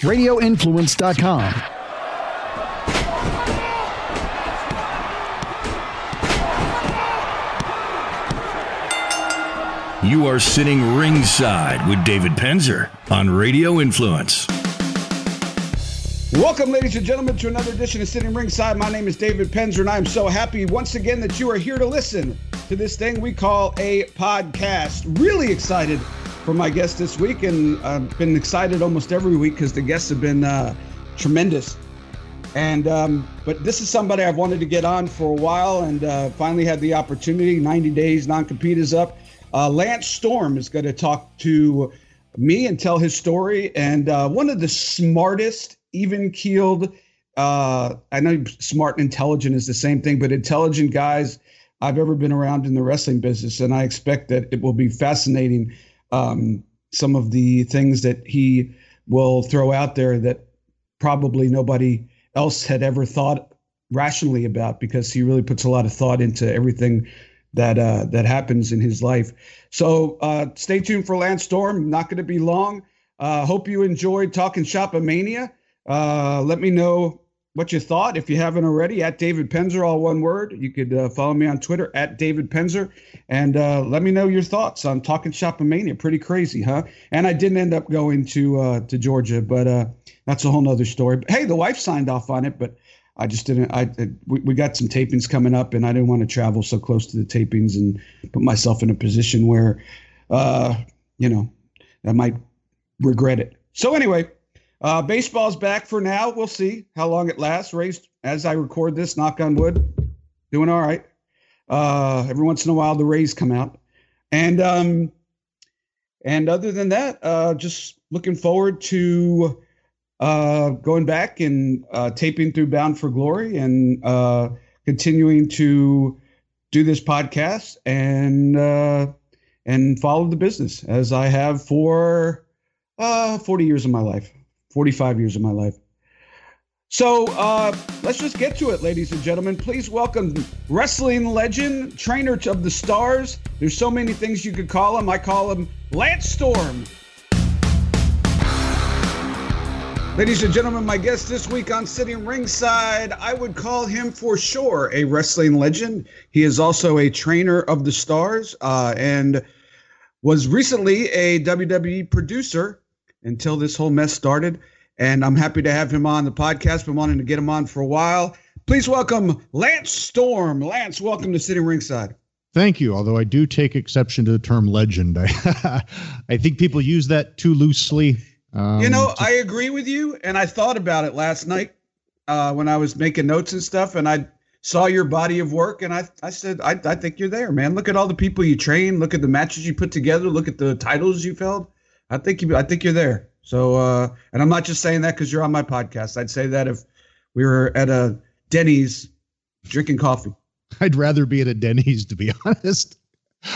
radioinfluence.com. You are sitting ringside with David Penzer on Radio Influence. Welcome, ladies and gentlemen, to another edition of Sitting Ringside. My name is David Penzer, and I am so happy once again that you are here to listen to this thing we call a podcast. Really excited for my guest this week, and I've been excited almost every week because the guests have been uh, tremendous. And um, but this is somebody I've wanted to get on for a while, and uh, finally had the opportunity. 90 days non-compete is up. Uh, Lance Storm is going to talk to me and tell his story. And uh, one of the smartest, even-keeled. Uh, I know smart and intelligent is the same thing, but intelligent guys I've ever been around in the wrestling business, and I expect that it will be fascinating um, some of the things that he will throw out there that probably nobody else had ever thought rationally about because he really puts a lot of thought into everything that uh, that happens in his life. So uh, stay tuned for Lance Storm. Not going to be long. Uh, hope you enjoyed talking Shopomania. Uh, let me know what you thought. If you haven't already, at David Penzer, all one word. You could uh, follow me on Twitter at David Penzer and uh, let me know your thoughts on talking Shopomania. Pretty crazy, huh? And I didn't end up going to uh, to Georgia, but uh, that's a whole nother story. But, hey, the wife signed off on it, but I just didn't. I we, we got some tapings coming up, and I didn't want to travel so close to the tapings and put myself in a position where, uh, you know, I might regret it. So anyway, uh, baseball's back for now. We'll see how long it lasts. Rays as I record this, knock on wood, doing all right. Uh, every once in a while, the Rays come out, and um, and other than that, uh, just looking forward to uh, going back and uh, taping through Bound for Glory and uh, continuing to do this podcast and uh, and follow the business as I have for uh, 40 years of my life. 45 years of my life. So uh, let's just get to it, ladies and gentlemen. Please welcome wrestling legend, trainer of the stars. There's so many things you could call him. I call him Lance Storm. Ladies and gentlemen, my guest this week on Sitting Ringside, I would call him for sure a wrestling legend. He is also a trainer of the stars uh, and was recently a WWE producer until this whole mess started. And I'm happy to have him on the podcast. Been wanting to get him on for a while. Please welcome Lance Storm. Lance, welcome to Sitting Ringside. Thank you. Although I do take exception to the term legend, I, I think people use that too loosely. Um, you know, to- I agree with you, and I thought about it last night uh, when I was making notes and stuff, and I saw your body of work, and I, I said, I, I think you're there, man. Look at all the people you train. Look at the matches you put together. Look at the titles you've held. I think you I think you're there. So uh, and I'm not just saying that because you're on my podcast. I'd say that if we were at a Denny's drinking coffee. I'd rather be at a Denny's to be honest.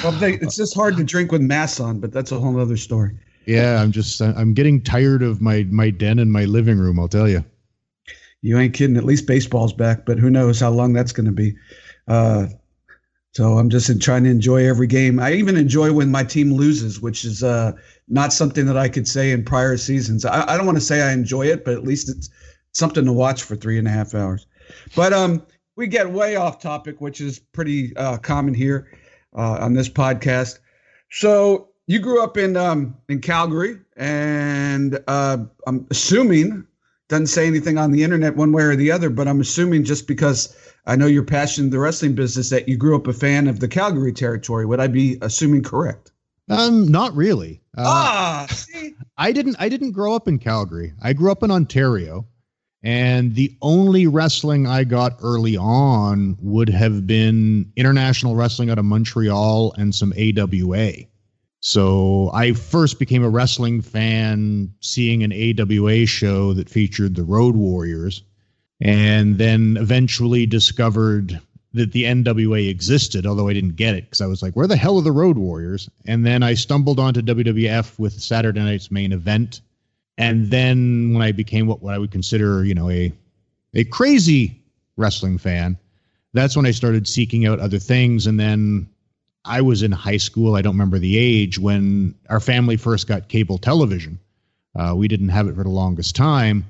Well, they, it's just hard to drink with masks on, but that's a whole other story. Yeah, I'm just I'm getting tired of my my den and my living room. I'll tell you. You ain't kidding. At least baseball's back, but who knows how long that's going to be. Uh, so I'm just trying to enjoy every game. I even enjoy when my team loses, which is uh, not something that I could say in prior seasons. I, I don't want to say I enjoy it, but at least it's something to watch for three and a half hours. But um, we get way off topic, which is pretty uh, common here uh, on this podcast. So you grew up in um, in Calgary, and uh, I'm assuming doesn't say anything on the internet one way or the other, but I'm assuming just because I know you're passionate in the wrestling business that you grew up a fan of the Calgary territory. Would I be assuming correct? Um, not really. Uh, ah, see? I didn't. I didn't grow up in Calgary. I grew up in Ontario, and the only wrestling I got early on would have been international wrestling out of Montreal and some AWA. So I first became a wrestling fan seeing an AWA show that featured the Road Warriors, and then eventually discovered that the NWA existed, although I didn't get it because I was like, where the hell are the Road Warriors? And then I stumbled onto WWF with Saturday night's main event. And then when I became what, what I would consider, you know, a a crazy wrestling fan, that's when I started seeking out other things. And then I was in high school. I don't remember the age when our family first got cable television. uh, we didn't have it for the longest time.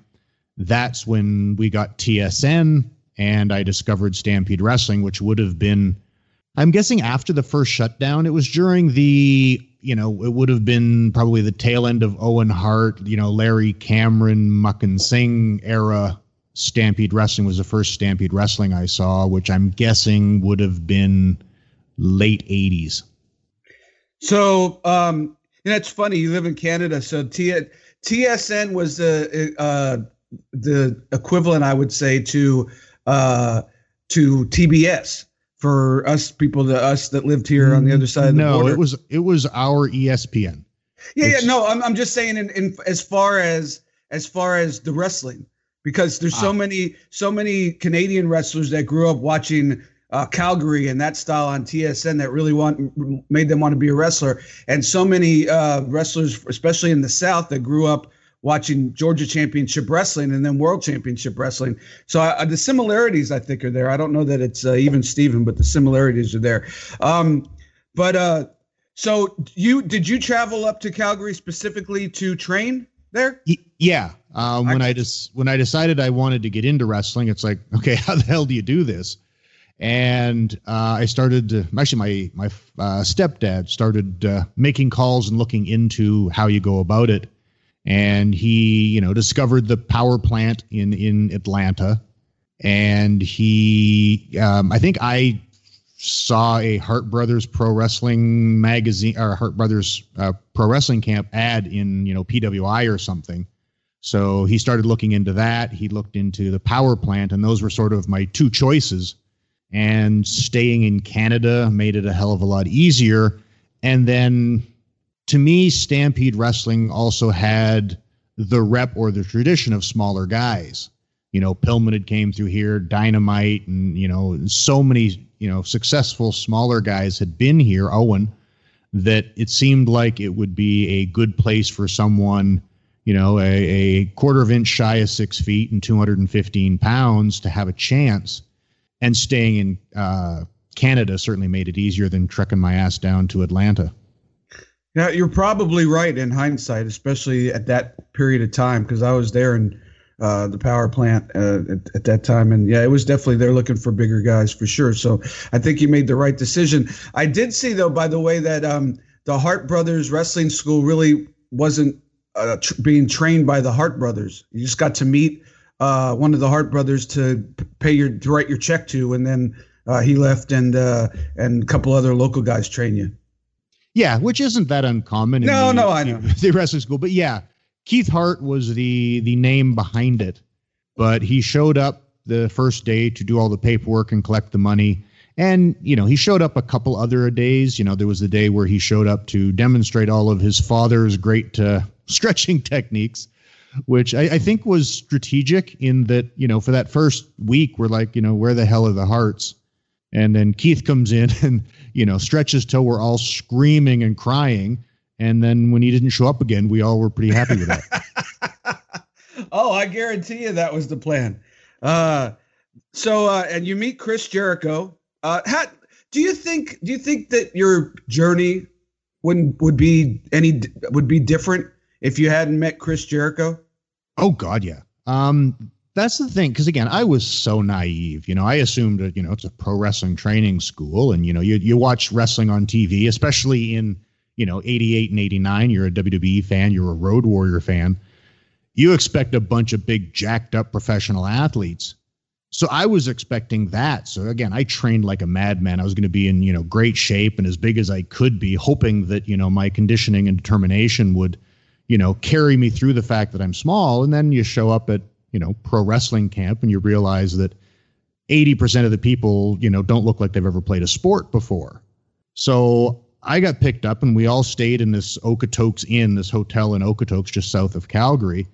That's when we got TSN and I discovered Stampede Wrestling, which would have been, I'm guessing, after the first shutdown. It was during the, you know, it would have been probably the tail end of Owen Hart, you know, Larry Cameron, Makhan Singh era. Stampede Wrestling was the first Stampede Wrestling I saw, which I'm guessing would have been late 80s. So, um, know, it's funny. You live in Canada, so T- TSN was the uh, the equivalent, I would say, to uh, to TBS for us people, to us that lived here on the other side of the no, it was it was our ESPN. Yeah, yeah, no, I'm I'm just saying in, in as far as as far as the wrestling because there's so Ah. many so many Canadian wrestlers that grew up watching uh, Calgary and that style on TSN that really want made them want to be a wrestler, and so many uh, wrestlers, especially in the South, that grew up watching Georgia Championship Wrestling and then World Championship Wrestling. So uh, the similarities I think are there. I don't know that it's uh, even Steven, but the similarities are there. Um, but uh, so you did you travel up to Calgary specifically to train there? Yeah. Um, when I just when I decided I wanted to get into wrestling, it's like, okay, how the hell do you do this? And uh, I started to, actually my my uh, stepdad started uh, making calls and looking into how you go about it, and he you know discovered the power plant in in Atlanta, and he um, I think I saw a Hart Brothers Pro Wrestling magazine or Hart Brothers uh, Pro Wrestling Camp ad in you know PWI or something. So he started looking into that. He looked into the power plant, and those were sort of my two choices. And staying in Canada made it a hell of a lot easier. And then to me, Stampede Wrestling also had the rep or the tradition of smaller guys. You know, Pillman had came through here, Dynamite, and you know, so many you know successful smaller guys had been here. Owen, that it seemed like it would be a good place for someone, you know, a, a quarter of inch shy of six feet and 215 pounds to have a chance. And staying in uh, Canada certainly made it easier than trekking my ass down to Atlanta. Yeah, you're probably right in hindsight, especially at that period of time, because I was there in uh, the power plant uh, at, at that time, and yeah, it was definitely they're looking for bigger guys for sure. So I think you made the right decision. I did see though, by the way, that um, the Hart Brothers Wrestling School really wasn't uh, tr- being trained by the Hart Brothers. You just got to meet uh, one of the Hart Brothers to pay your to write your check to, and then uh, he left, and uh, and a couple other local guys train you. Yeah, which isn't that uncommon. in No, the, no, I know. the wrestling school, but yeah, Keith Hart was the the name behind it, but he showed up the first day to do all the paperwork and collect the money. And you know, he showed up a couple other days. You know, there was the day where he showed up to demonstrate all of his father's great uh, stretching techniques, which I, I think was strategic in that you know for that first week we're like you know where the hell are the Harts, and then Keith comes in and you know stretches till we're all screaming and crying, and then when he didn't show up again, we all were pretty happy with that. oh, I guarantee you that was the plan. Uh, so, uh, and you meet Chris Jericho. Uh, how, do you think? Do you think that your journey wouldn't would be any would be different if you hadn't met Chris Jericho? Oh God, yeah. Um, that's the thing, because again, I was so naive. You know, I assumed that you know it's a pro wrestling training school, and you know, you you watch wrestling on TV, especially in you know '88 and '89. You're a WWE fan, you're a Road Warrior fan. You expect a bunch of big, jacked up professional athletes. So I was expecting that. So again, I trained like a madman. I was going to be in you know great shape and as big as I could be, hoping that you know my conditioning and determination would you know, carry me through the fact that I'm small. And then you show up at, you know, pro wrestling camp and you realize that 80% of the people, you know, don't look like they've ever played a sport before. So I got picked up and we all stayed in this Okotoks Inn, this hotel in Okotoks, just south of Calgary.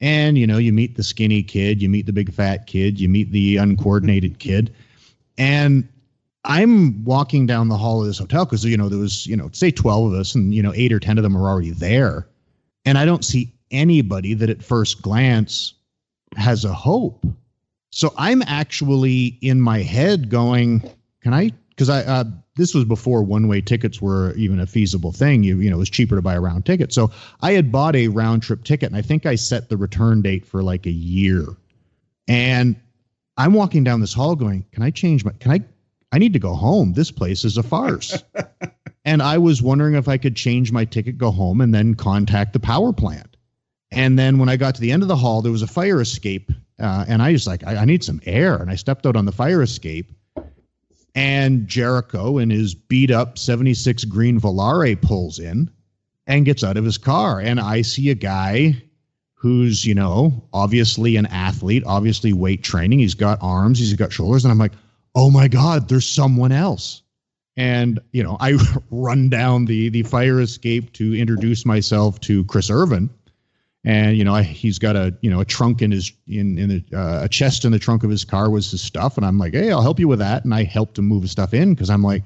And, you know, you meet the skinny kid, you meet the big fat kid, you meet the uncoordinated kid. And I'm walking down the hall of this hotel because, you know, there was, you know, say 12 of us and, you know, eight or 10 of them are already there and I don't see anybody that at first glance has a hope. So I'm actually in my head going, can I? Because I, uh, this was before one way tickets were even a feasible thing. You you know, it was cheaper to buy a round ticket. So I had bought a round trip ticket and I think I set the return date for like a year. And I'm walking down this hall going, "Can I change my can I I need to go home. This place is a farce." and I was wondering if I could change my ticket, go home and then contact the power plant. And then when I got to the end of the hall, there was a fire escape uh, and I was like, I, I need some air. And I stepped out on the fire escape and Jericho in his beat up 76 green Volare pulls in and gets out of his car. And I see a guy who's, you know, obviously an athlete, obviously weight training. He's got arms, he's got shoulders. And I'm like, oh my God, there's someone else. And, you know, I run down the the fire escape to introduce myself to Chris Irvine and you know I, he's got a you know a trunk in his in in a, uh, a chest in the trunk of his car was his stuff. And i'm like hey i'll help you with that. And i helped him move his stuff in because i'm like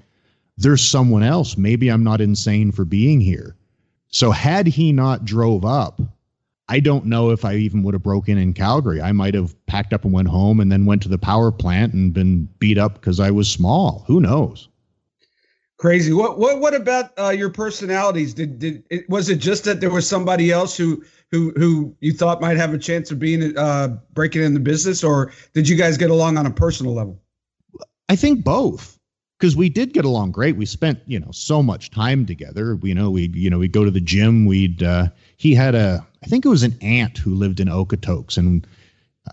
there's someone else. Maybe i'm not insane for being here. So had he not drove up i don't know if i even would have broken in calgary. I might have packed up and went home and then went to the power plant and been beat up because i was small. Who knows? Crazy. What what what about uh, your personalities? Did did it, was it just that there was somebody else who who who you thought might have a chance of being uh, breaking in the business, or did you guys get along on a personal level? I think both because we did get along great. We spent you know so much time together. We you know we you know we'd go to the gym. We'd uh, he had a I think it was an aunt who lived in Okotoks, and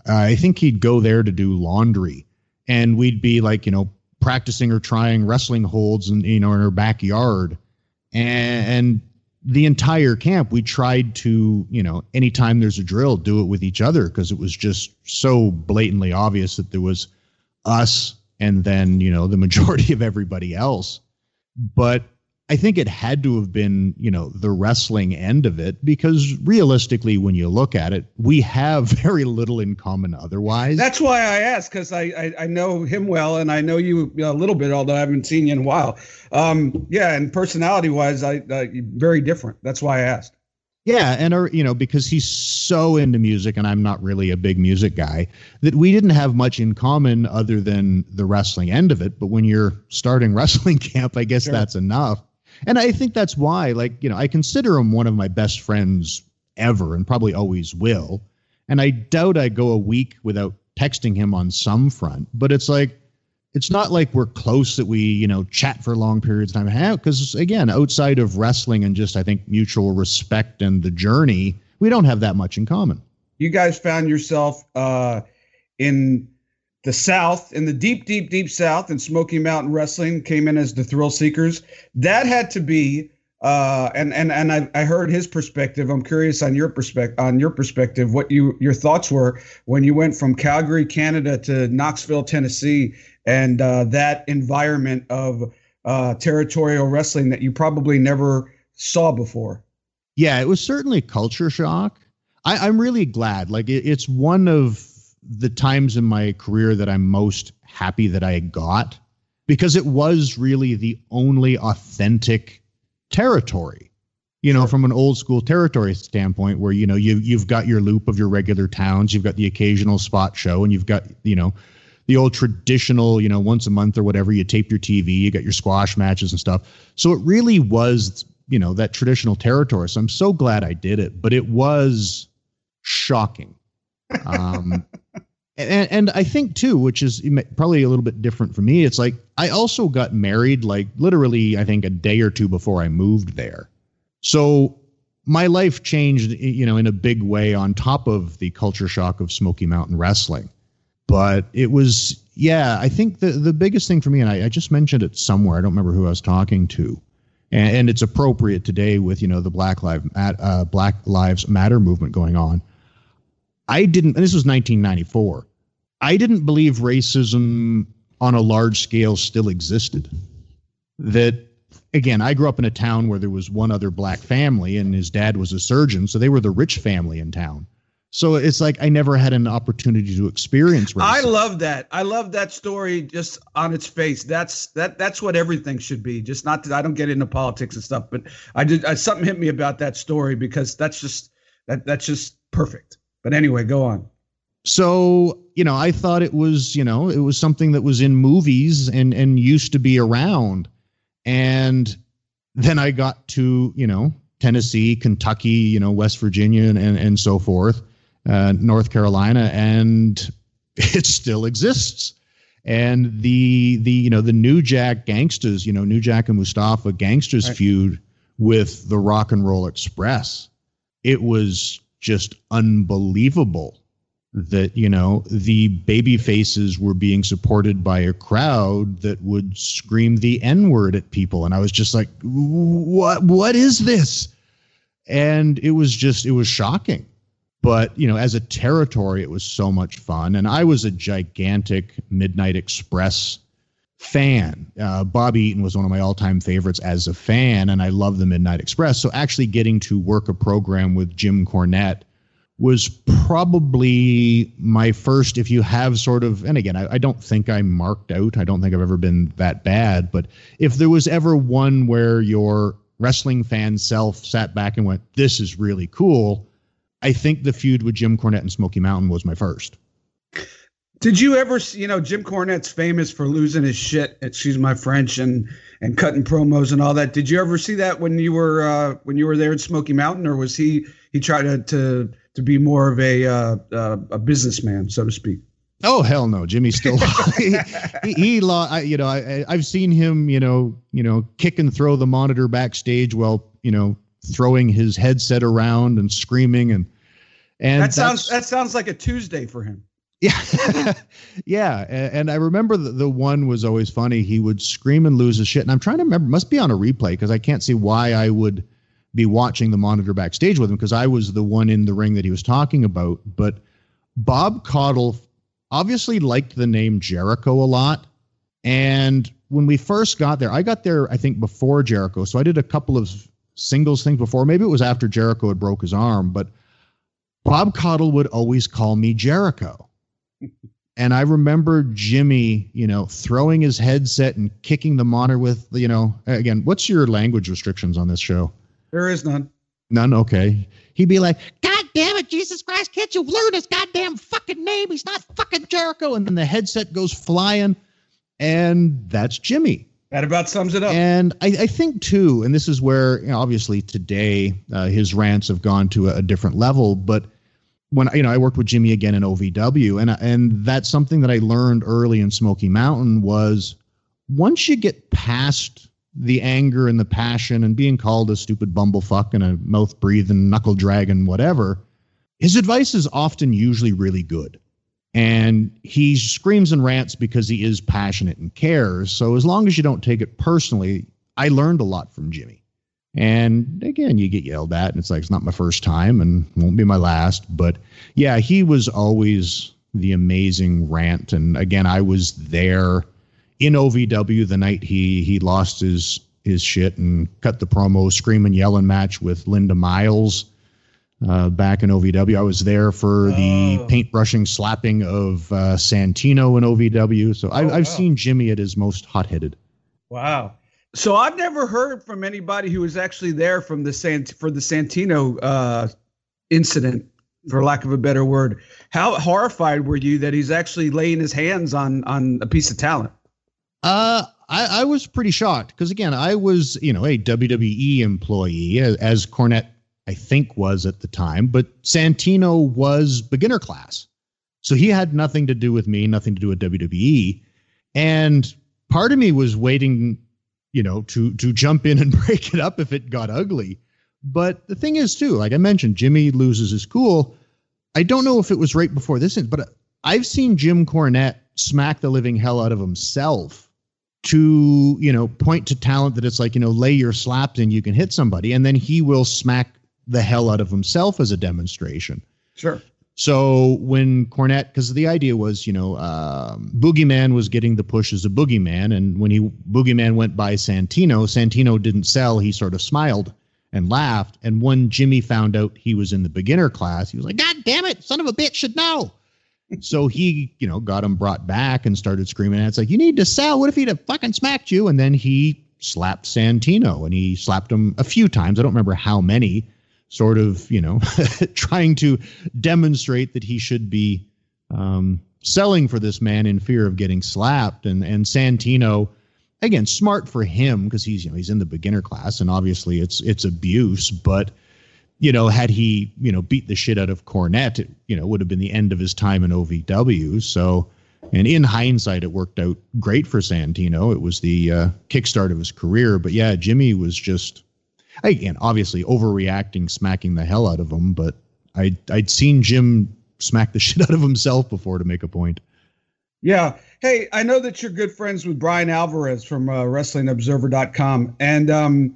I think he'd go there to do laundry, and we'd be like you know practicing or trying wrestling holds and you know in her backyard, and, and the entire camp we tried to you know anytime there's a drill do it with each other because it was just so blatantly obvious that there was us and then you know the majority of everybody else. But I think it had to have been, you know, the wrestling end of it because realistically, when you look at it, we have very little in common otherwise. That's why I asked because I, I, I know him well and I know you a little bit, although I haven't seen you in a while. Um, yeah, and personality wise, I uh, very different. That's why I asked. Yeah, and or you know, because he's so into music and I'm not really a big music guy, that we didn't have much in common other than the wrestling end of it. But when you're starting wrestling camp, I guess sure. that's enough and I think that's why, like, you know, I consider him one of my best friends ever and probably always will. And I doubt I go a week without texting him on some front, but it's like, it's not like we're close that we, you know, chat for long periods of time. Because again, outside of wrestling and just, I think, mutual respect and the journey, we don't have that much in common. You guys found yourself uh, in the South, in the deep, deep, deep South, and Smoky Mountain Wrestling came in as the Thrill Seekers. That had to be, uh, and and and I, I heard his perspective. I'm curious on your perspective, on your perspective, what you your thoughts were when you went from Calgary, Canada, to Knoxville, Tennessee, and uh, that environment of uh, territorial wrestling that you probably never saw before. Yeah, it was certainly culture shock. I, I'm really glad. Like it, it's one of the times in my career that I'm most happy that I got because it was really the only authentic territory you know from an old school territory standpoint where you know you you've got your loop of your regular towns you've got the occasional spot show and you've got you know the old traditional you know once a month or whatever you tape your tv you got your squash matches and stuff. So it really was you know that traditional territory. So i'm so glad i did it but it was shocking. Um and, and I think too, which is probably a little bit different for me, it's like I also got married like literally, I think a day or two before I moved there. So my life changed, you know, in a big way on top of the culture shock of Smoky Mountain Wrestling. But it was, yeah, I think the, the biggest thing for me, and I, I just mentioned it somewhere, I don't remember who I was talking to, and, and it's appropriate today with, you know, the Black, Lives uh, Black Lives Matter movement going on. I didn't, and this was 1994. I didn't believe racism on a large scale still existed. That again, I grew up in a town where there was one other black family, and his dad was a surgeon, so they were the rich family in town. So it's like I never had an opportunity to experience racism. I love that. I love that story just on its face. That's that that's what everything should be. Just not that I don't get into politics and stuff, but I did I, something hit me about that story because that's just that that's just perfect. But anyway, go on. So, you know, I thought it was, you know, it was something that was in movies and and used to be around. And then I got to, you know, Tennessee, Kentucky, you know, West Virginia, and, and so forth, uh, North Carolina, and it still exists. And the the you know the New Jack gangsters, you know, New Jack and Mustafa gangsters right. feud with the Rock and Roll Express, it was just unbelievable that you know the baby faces were being supported by a crowd that would scream the n word at people. And i was just like what what is this? And it was just it was shocking. But you know as a territory it was so much fun. And i was a gigantic midnight express fan. Uh, bobby eaton was one of my all-time favorites as a fan and i love the midnight express. So actually getting to work a program with jim cornette was probably my first if you have sort of and again I, I, don't think i'm marked out i don't think i've ever been that bad but if there was ever one where your wrestling fan self sat back and went this is really cool i think the feud with jim cornette and smoky mountain was my first did you ever you know, Jim Cornette's famous for losing his shit, excuse my French, and and cutting promos and all that. Did you ever see that when you were uh, when you were there in Smoky Mountain, or was he he tried to to to be more of a uh, uh, a businessman, so to speak. Oh hell no, Jimmy still he, he, he I, you know I I've seen him you know you know kick and throw the monitor backstage while you know throwing his headset around and screaming and and that sounds that sounds like a Tuesday for him. Yeah, yeah, and, and, I remember the, the one was always funny. He would scream and lose his shit, and I'm trying to remember. Must be on a replay because I can't see why I would be watching the monitor backstage with him because I was the one in the ring that he was talking about. But Bob Caudle obviously liked the name Jericho a lot. And when we first got there, I got there, I think, before Jericho. So I did a couple of singles things before. Maybe it was after Jericho had broke his arm, but Bob Caudle would always call me Jericho. and I remember Jimmy, you know, throwing his headset and kicking the monitor with, you know, again, what's your language restrictions on this show? There is none. None. Okay. He'd be like, "God damn it, Jesus Christ! Can't you learn his goddamn fucking name? He's not fucking Jericho." And then the headset goes flying, and that's Jimmy. That about sums it up. And I, I think too, and this is where you know, obviously today uh, his rants have gone to a, a different level, but when you know I worked with Jimmy again in OVW, and and that's something that I learned early in Smoky Mountain was once you get past the anger and the passion and being called a stupid bumblefuck and a mouth breathing knuckle dragon, whatever, his advice is often usually really good. And he screams and rants because he is passionate and cares. So as long as you don't take it personally, I learned a lot from Jimmy. And again, you get yelled at, and it's like, it's not my first time and won't be my last. But yeah, he was always the amazing rant. And again, I was there in OVW the night he he lost his his shit and cut the promo screaming yelling match with Linda Miles uh, back in OVW. I was there for the oh. paintbrushing slapping of uh, Santino in OVW. So I, oh, I've wow. seen Jimmy at his most hot headed. Wow. So I've never heard from anybody who was actually there from the Sant for the Santino uh, incident, for lack of a better word. How horrified were you that he's actually laying his hands on on a piece of talent? Uh, I, I was pretty shocked because again, I was you know a WWE employee as, as Cornette I think was at the time, but Santino was beginner class, so he had nothing to do with me, nothing to do with WWE, and part of me was waiting, you know, to to jump in and break it up if it got ugly. But the thing is, too, like I mentioned, Jimmy loses his cool. I don't know if it was right before this, but I've seen Jim Cornette smack the living hell out of himself to you know point to talent that it's like you know lay your slaps and you can hit somebody and then he will smack the hell out of himself as a demonstration sure so when Cornette, because the idea was, you know, um, Boogeyman was getting the push as a Boogeyman, and when he Boogeyman went by Santino, Santino didn't sell. He sort of smiled and laughed. And when Jimmy found out he was in the beginner class, he was like, "God damn it, son of a bitch should know." So he, you know, got him brought back and started screaming. And it's like, you need to sell. What if he'd have fucking smacked you? And then he slapped Santino and he slapped him a few times. I don't remember how many, sort of, you know, trying to demonstrate that he should be um, selling for this man in fear of getting slapped. And, and Santino, again, smart for him because he's you know he's in the beginner class, and obviously it's it's abuse. But you know, had he you know beat the shit out of Cornette, it, you know, would have been the end of his time in OVW. So, and in hindsight, it worked out great for Santino. It was the uh, kickstart of his career. But yeah, Jimmy was just again obviously overreacting, smacking the hell out of him. But I'd, I'd seen Jim smack the shit out of himself before to make a point. Yeah. Hey, I know that you're good friends with Bryan Alvarez from uh, WrestlingObserver.com, and um,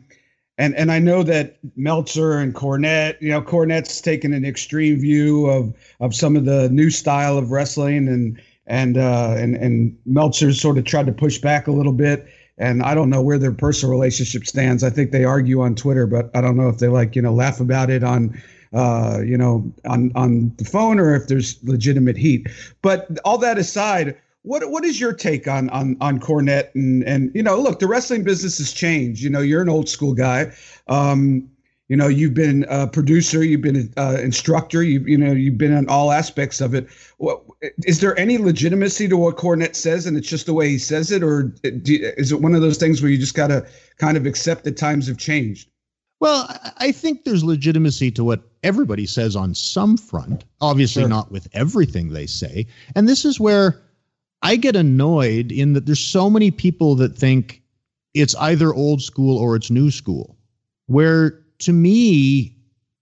and and I know that Meltzer and Cornette, you know, Cornette's taken an extreme view of of some of the new style of wrestling, and and uh, and and Meltzer sort of tried to push back a little bit. And I don't know where their personal relationship stands. I think they argue on Twitter, but I don't know if they like you know laugh about it on uh, you know, on on the phone or if there's legitimate heat. But all that aside, what what is your take on on on Cornette and and you know, look, the wrestling business has changed. You know, you're an old school guy. Um, you know, you've been a producer, you've been an uh, instructor, you you know, you've been in all aspects of it. What, is there any legitimacy to what Cornette says, and it's just the way he says it, or is it one of those things where you just got to kind of accept that times have changed? Well, I think there's legitimacy to what everybody says on some front, obviously sure. not with everything they say. And this is where I get annoyed in that there's so many people that think it's either old school or it's new school, where to me,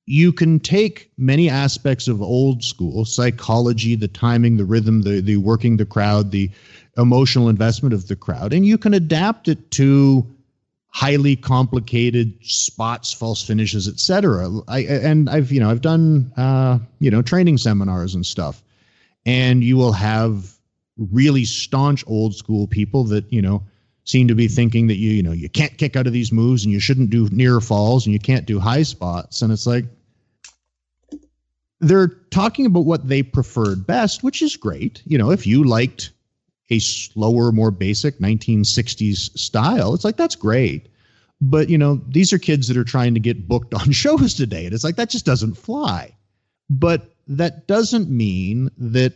you can take many aspects of old school psychology, the timing, the rhythm, the, the working the crowd, the emotional investment of the crowd, and you can adapt it to highly complicated spots, false finishes, etc. I and I've you know I've done uh, you know training seminars and stuff, and you will have really staunch old school people that you know seem to be thinking that you you know you can't kick out of these moves and you shouldn't do near falls and you can't do high spots and it's like they're talking about what they preferred best which is great you know if you liked a slower, more basic 1960s style. It's like, that's great. But, you know, these are kids that are trying to get booked on shows today. And it's like, that just doesn't fly. But that doesn't mean that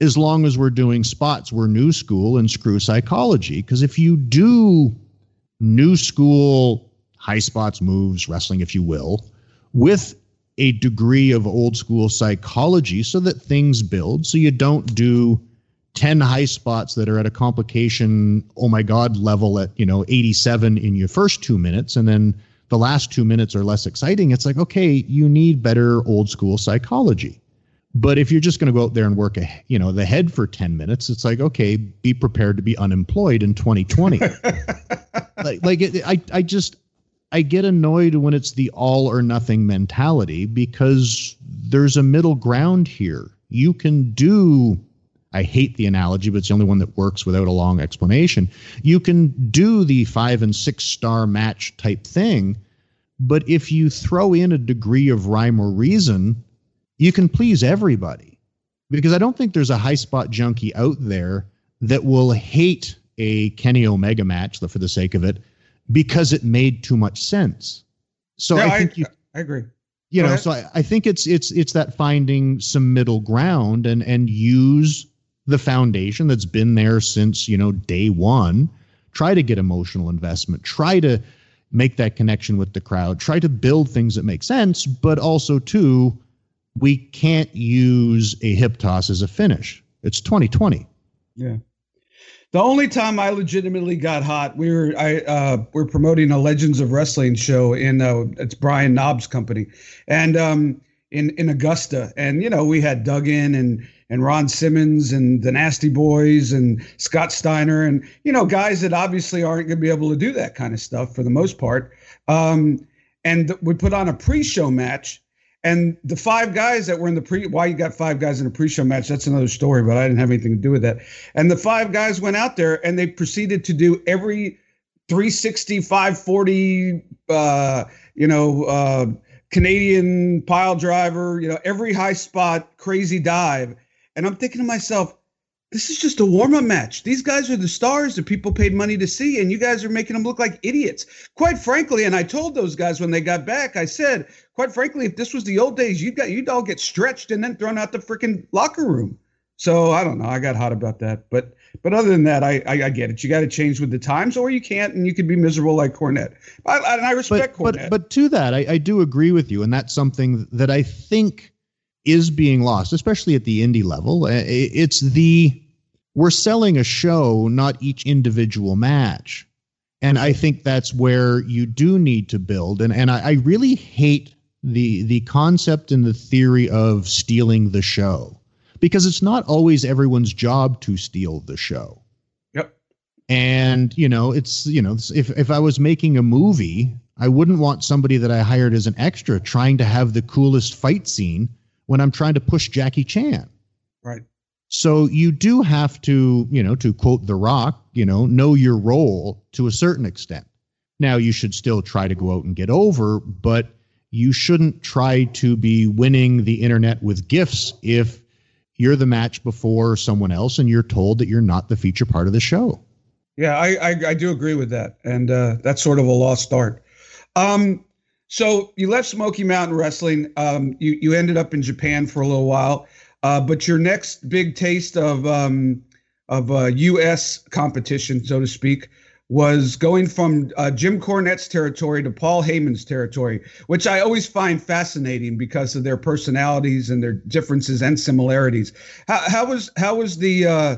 as long as we're doing spots, we're new school and screw psychology. Because if you do new school high spots moves, wrestling, if you will, with a degree of old school psychology so that things build, so you don't do 10 high spots that are at a complication oh my god level at you know 87 in your first two minutes and then the last two minutes are less exciting it's like okay you need better old school psychology but if you're just going to go out there and work a you know the head for 10 minutes it's like okay be prepared to be unemployed in 2020 like, like it, i i just i get annoyed when it's the all or nothing mentality because there's a middle ground here you can do I hate the analogy, but it's the only one that works without a long explanation. You can do the five and six star match type thing, but if you throw in a degree of rhyme or reason, you can please everybody. Because I don't think there's a high spot junkie out there that will hate a Kenny Omega match for the sake of it because it made too much sense. So I think I, you, I agree. You Go know, ahead. so I, I think it's it's it's that finding some middle ground and and use the foundation that's been there since you know day one try to get emotional investment try to make that connection with the crowd try to build things that make sense but also too we can't use a hip toss as a finish. It's 2020 yeah. The only time I legitimately got hot, we were I uh, we're promoting a Legends of Wrestling show in uh, it's Brian Knobbs' company, and um, in in Augusta, and you know we had Duggan and and Ron Simmons and the Nasty Boys and Scott Steiner and you know guys that obviously aren't going to be able to do that kind of stuff for the most part. Um, and we put on a pre-show match, and the five guys that were in the pre why you got five guys in a pre-show match that's another story, but I didn't have anything to do with that. And the five guys went out there and they proceeded to do every 360 540 uh, you know uh, Canadian pile driver, you know, every high spot, crazy dive. And I'm thinking to myself, this is just a warm up match. These guys are the stars that people paid money to see, and you guys are making them look like idiots. Quite frankly, and I told those guys when they got back, I said, quite frankly, if this was the old days, you'd got you'd all get stretched and then thrown out the freaking locker room. So I don't know. I got hot about that, but but other than that, I I, I get it. You got to change with the times, or you can't, and you could be miserable like Cornette. I, I, and I respect but, Cornette. But but to that, I, I do agree with you, and that's something that I think is being lost, especially at the indie level. Uh, it's the we're selling a show, not each individual match. And I think that's where you do need to build. And and I, I really hate the the concept and the theory of stealing the show because it's not always everyone's job to steal the show. Yep. And you know, it's you know, if if I was making a movie, I wouldn't want somebody that I hired as an extra trying to have the coolest fight scene when I'm trying to push Jackie Chan. Right. So you do have to, you know, to quote The Rock, you know, know your role to a certain extent. Now you should still try to go out and get over, but you shouldn't try to be winning the internet with GIFs if you're the match before someone else and you're told that you're not the feature part of the show. Yeah, I I, I do agree with that, and uh, that's sort of a lost art. Um, so you left Smoky Mountain Wrestling. Um, you you ended up in Japan for a little while, uh, but your next big taste of um, of uh, U.S. competition, so to speak, was going from uh, Jim Cornette's territory to Paul Heyman's territory, which I always find fascinating because of their personalities and their differences and similarities. How, how was how was the uh,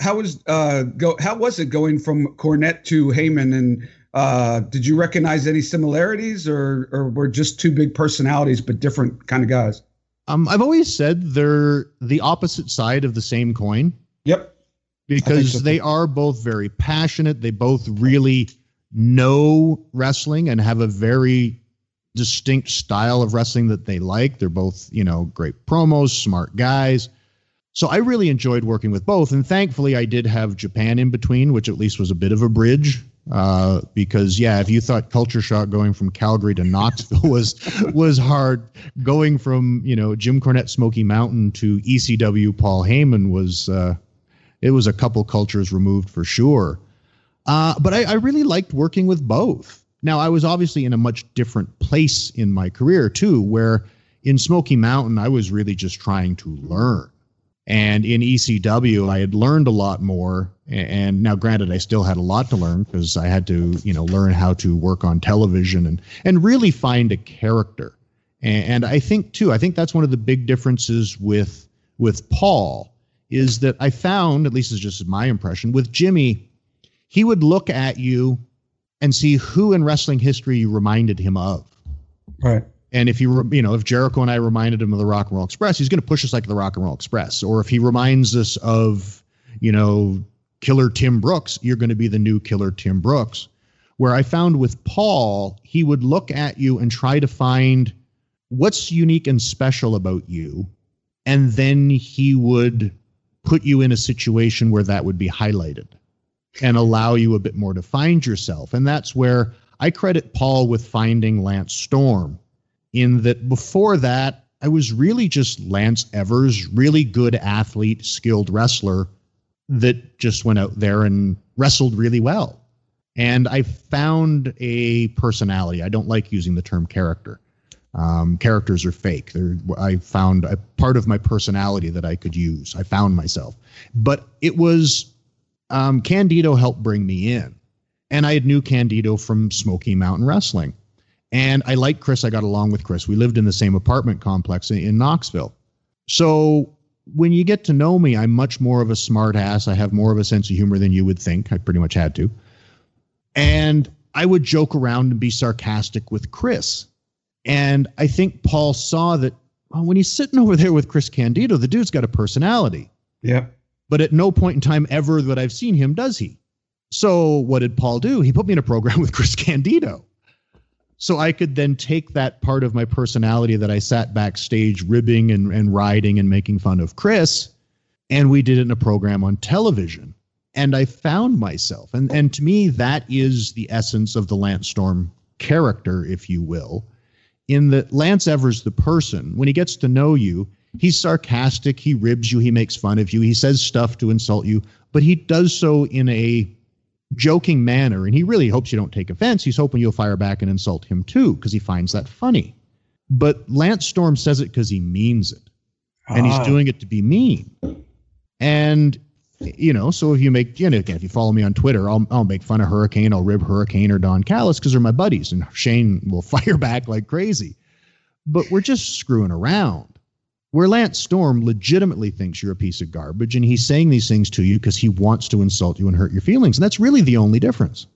how was uh, go how was it going from Cornette to Heyman and uh, did you recognize any similarities, or or were just two big personalities but different kind of guys? Um, I've always said they're the opposite side of the same coin. Yep. Because so. they are both very passionate. They both really know wrestling and have a very distinct style of wrestling that they like. They're both, you know, great promos, smart guys. So I really enjoyed working with both. And thankfully, I did have Japan in between, which at least was a bit of a bridge uh, because yeah, if you thought Culture Shock going from Calgary to Knoxville was was hard, going from you know Jim Cornette Smoky Mountain to ECW Paul Heyman was uh, it was a couple cultures removed for sure. Uh, but I, I really liked working with both. Now I was obviously in a much different place in my career too, where in Smoky Mountain I was really just trying to learn. And in ECW, I had learned a lot more. And now, granted, I still had a lot to learn because I had to, you know, learn how to work on television and and really find a character. And, I think too, I think that's one of the big differences with with Paul is that I found, at least it's just my impression, with Jimmy, he would look at you and see who in wrestling history you reminded him of. Right. And if you you know if Jericho and I reminded him of the Rock and Roll Express, he's going to push us like the Rock and Roll Express. Or if he reminds us of you know Killer Tim Brooks, you're going to be the new Killer Tim Brooks. Where I found with Paul, he would look at you and try to find what's unique and special about you, and then he would put you in a situation where that would be highlighted and allow you a bit more to find yourself. And that's where I credit Paul with finding Lance Storm in that before that, I was really just Lance Evers, really good athlete, skilled wrestler that just went out there and wrestled really well. And I found a personality. I don't like using the term character. Um, characters are fake. They're, I found a part of my personality that I could use. I found myself. But it was um, Candido helped bring me in. And I had knew Candido from Smoky Mountain Wrestling. And I like Chris. I got along with Chris. We lived in the same apartment complex in, in Knoxville. So when you get to know me, I'm much more of a smart ass. I have more of a sense of humor than you would think. I pretty much had to. And I would joke around and be sarcastic with Chris. And I think Paul saw that well, when he's sitting over there with Chris Candido, the dude's got a personality. Yeah. But at no point in time ever that I've seen him does he. So what did Paul do? He put me in a program with Chris Candido. So I could then take that part of my personality that I sat backstage ribbing and, and riding and making fun of Chris, and we did it in a program on television. And I found myself. And, and to me, that is the essence of the Lance Storm character, if you will, in that Lance Evers, the person, when he gets to know you, he's sarcastic, he ribs you, he makes fun of you, he says stuff to insult you, but he does so in a joking manner, and he really hopes you don't take offense. He's hoping you'll fire back and insult him too, because he finds that funny. But Lance Storm says it because he means it, and he's ah. doing it to be mean. And you know, so if you make, you know, again, if you follow me on Twitter, I'll, I'll make fun of Hurricane, I'll rib Hurricane or Don Callis because they're my buddies, and Shane will fire back like crazy. But we're just screwing around. Where Lance Storm legitimately thinks you're a piece of garbage, and he's saying these things to you because he wants to insult you and hurt your feelings, and that's really the only difference.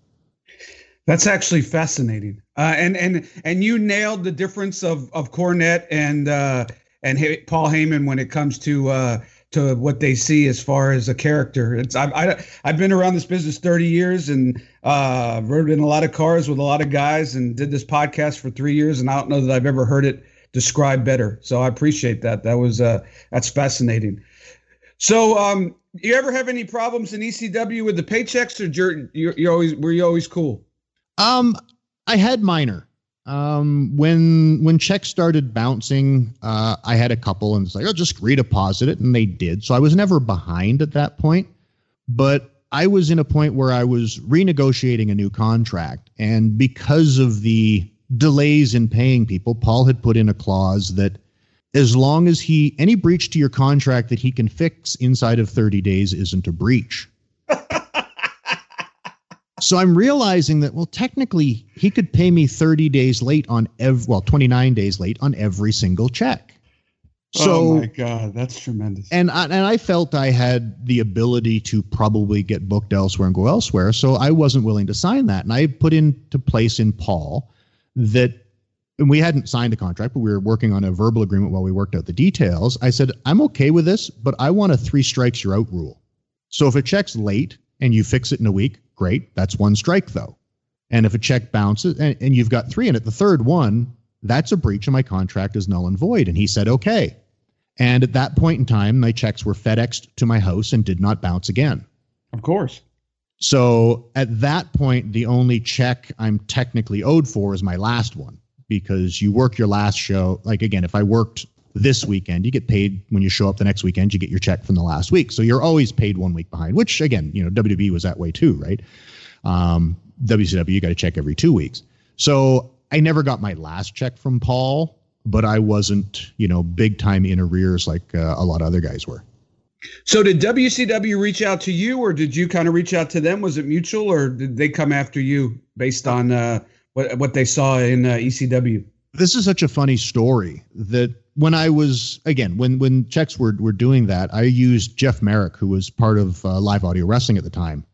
That's actually fascinating, uh, and and and you nailed the difference of of Cornette and uh, and Paul Heyman when it comes to uh, to what they see as far as a character. It's I've I, have i have been around this business 30 years and uh, rode in a lot of cars with a lot of guys and did this podcast for three years and I don't know that I've ever heard it described better. So I appreciate that. That was uh, that's fascinating. So um, you ever have any problems in ECW with the paychecks or you're, you're always were you always cool? Um, I had minor um, when when checks started bouncing, uh, I had a couple, and it's like, oh, just redeposit it, and they did. So I was never behind at that point, but I was in a point where I was renegotiating a new contract, and because of the delays in paying people, Paul had put in a clause that as long as he any breach to your contract that he can fix inside of 30 days isn't a breach. So I'm realizing that well, technically, he could pay me 30 days late on every well, 29 days late on every single check. So, oh my god, that's tremendous. And I, and I felt I had the ability to probably get booked elsewhere and go elsewhere, so I wasn't willing to sign that. And I put into place in Paul that and we hadn't signed a contract, but we were working on a verbal agreement while we worked out the details. I said, I'm okay with this, but I want a three strikes you're out rule. So if a check's late and you fix it in a week, Great. That's one strike, though. And if a check bounces and, and you've got three in it, the third one, that's a breach of my contract is null and void. And he said, okay. And at that point in time, my checks were FedExed to my house and did not bounce again. Of course. So at that point, the only check I'm technically owed for is my last one because you work your last show. Like again, if I worked this weekend. You get paid when you show up the next weekend. You get your check from the last week, so you're always paid one week behind. Which again, you know, WWE was that way too, right? Um, WCW, you got to check every two weeks. So I never got my last check from Paul, but I wasn't, you know, big time in arrears like uh, a lot of other guys were. So did WCW reach out to you, or did you kind of reach out to them? Was it mutual, or did they come after you based on uh, what what they saw in uh, ECW? This is such a funny story that when I was again when when checks were were doing that, I used Jeff Merrick, who was part of uh, Live Audio Wrestling at the time.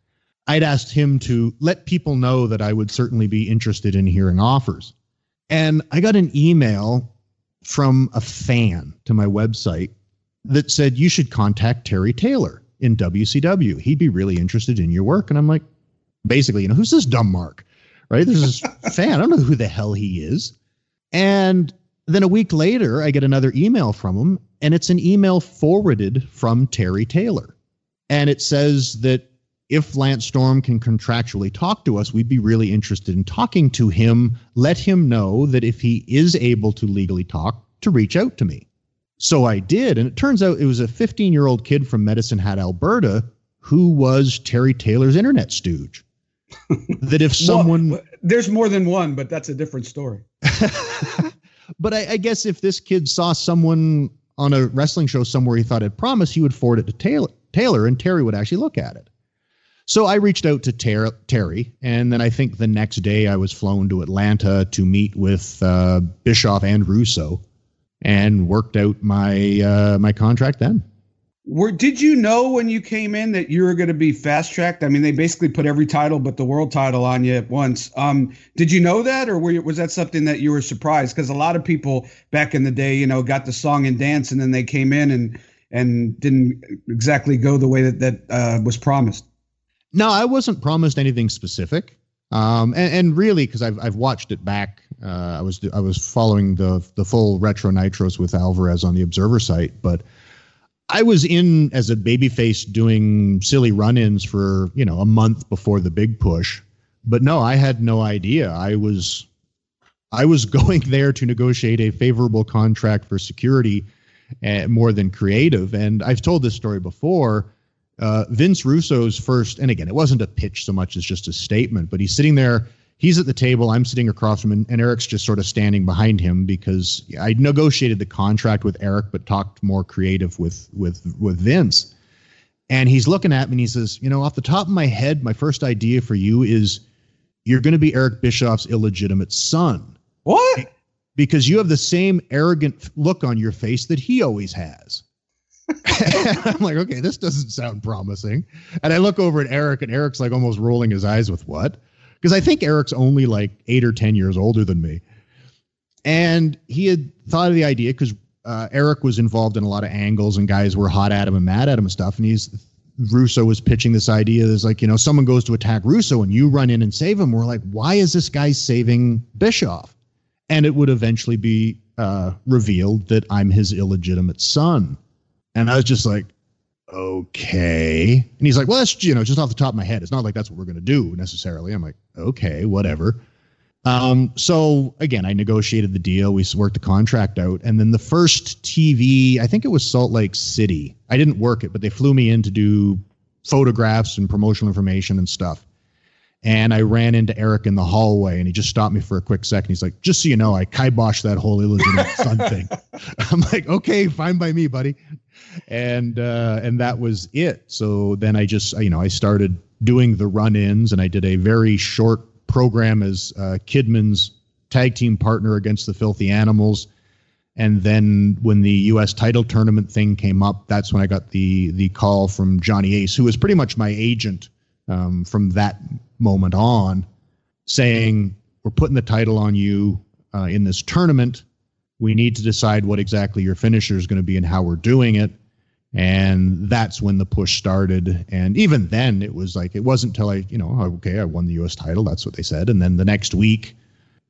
I'd asked him to let people know that I would certainly be interested in hearing offers, and I got an email from a fan to my website that said you should contact Terry Taylor in WCW. He'd be really interested in your work, and I'm like, basically, you know, who's this dumb Mark? Right? There's this fan. I don't know who the hell he is. And then a week later, I get another email from him, and it's an email forwarded from Terry Taylor. And it says that if Lance Storm can contractually talk to us, we'd be really interested in talking to him. Let him know that if he is able to legally talk, to reach out to me. So I did. And it turns out it was a 15 year old kid from Medicine Hat, Alberta, who was Terry Taylor's internet stooge. that if someone. Well, there's more than one, but that's a different story. But I, I guess if this kid saw someone on a wrestling show somewhere he thought had promise, he would forward it to Taylor, Taylor, and Terry would actually look at it. So I reached out to Ter- Terry, and then I think the next day I was flown to Atlanta to meet with uh, Bischoff and Russo, and worked out my uh, my contract then. Were did you know when you came in that you were going to be fast tracked? I mean, they basically put every title but the world title on you at once. Um, did you know that, or you, was that something that you were surprised? Because a lot of people back in the day, you know, got the song and dance, and then they came in and and didn't exactly go the way that that uh, was promised. No, I wasn't promised anything specific. Um, and, and really, because I've I've watched it back. Uh, I was I was following the the full retro nitros with Alvarez on the Observer site, but I was in as a babyface doing silly run-ins for you know a month before the big push, but no, I had no idea. I was I was going there to negotiate a favorable contract for security uh, more than creative. And I've told this story before. Uh, Vince Russo's first, and again, it wasn't a pitch so much as just a statement, but he's sitting there he's at the table. I'm sitting across from him, and Eric's just sort of standing behind him because I negotiated the contract with Eric, but talked more creative with with with Vince. And he's looking at me and he says, You know, off the top of my head, my first idea for you is you're going to be Eric Bischoff's illegitimate son. What? Because you have the same arrogant look on your face that he always has. I'm like, okay, this doesn't sound promising. And I look over at Eric, and Eric's like almost rolling his eyes with what? Because I think Eric's only like eight or 10 years older than me. And he had thought of the idea because uh, Eric was involved in a lot of angles and guys were hot at him and mad at him and stuff. And he's Russo was pitching this idea is like, you know, someone goes to attack Russo and you run in and save him. We're like, why is this guy saving Bischoff? And it would eventually be uh, revealed that I'm his illegitimate son. And I was just like, okay. And he's like, well, that's, you know, just off the top of my head. It's not like that's what we're going to do necessarily. I'm like, okay, whatever. Um, so again, I negotiated the deal. We worked the contract out. And then the first TV, I think it was Salt Lake City. I didn't work it, but they flew me in to do photographs and promotional information and stuff. And I ran into Eric in the hallway and he just stopped me for a quick second. He's like, just so you know, I kiboshed that whole illegitimate son thing. I'm like, okay, fine by me, buddy. And uh, and that was it. So then I just, you know, I started doing the run-ins and I did a very short program as uh, Kidman's tag team partner against the Filthy Animals. And then when the U.S. title tournament thing came up, that's when I got the the call from Johnny Ace, who was pretty much my agent um, from that moment on, saying, "We're putting the title on you uh, in this tournament. We need to decide what exactly your finisher is going to be and how we're doing it." and that's when the push started and even then it was like it wasn't until i you know okay i won the us title that's what they said and then the next week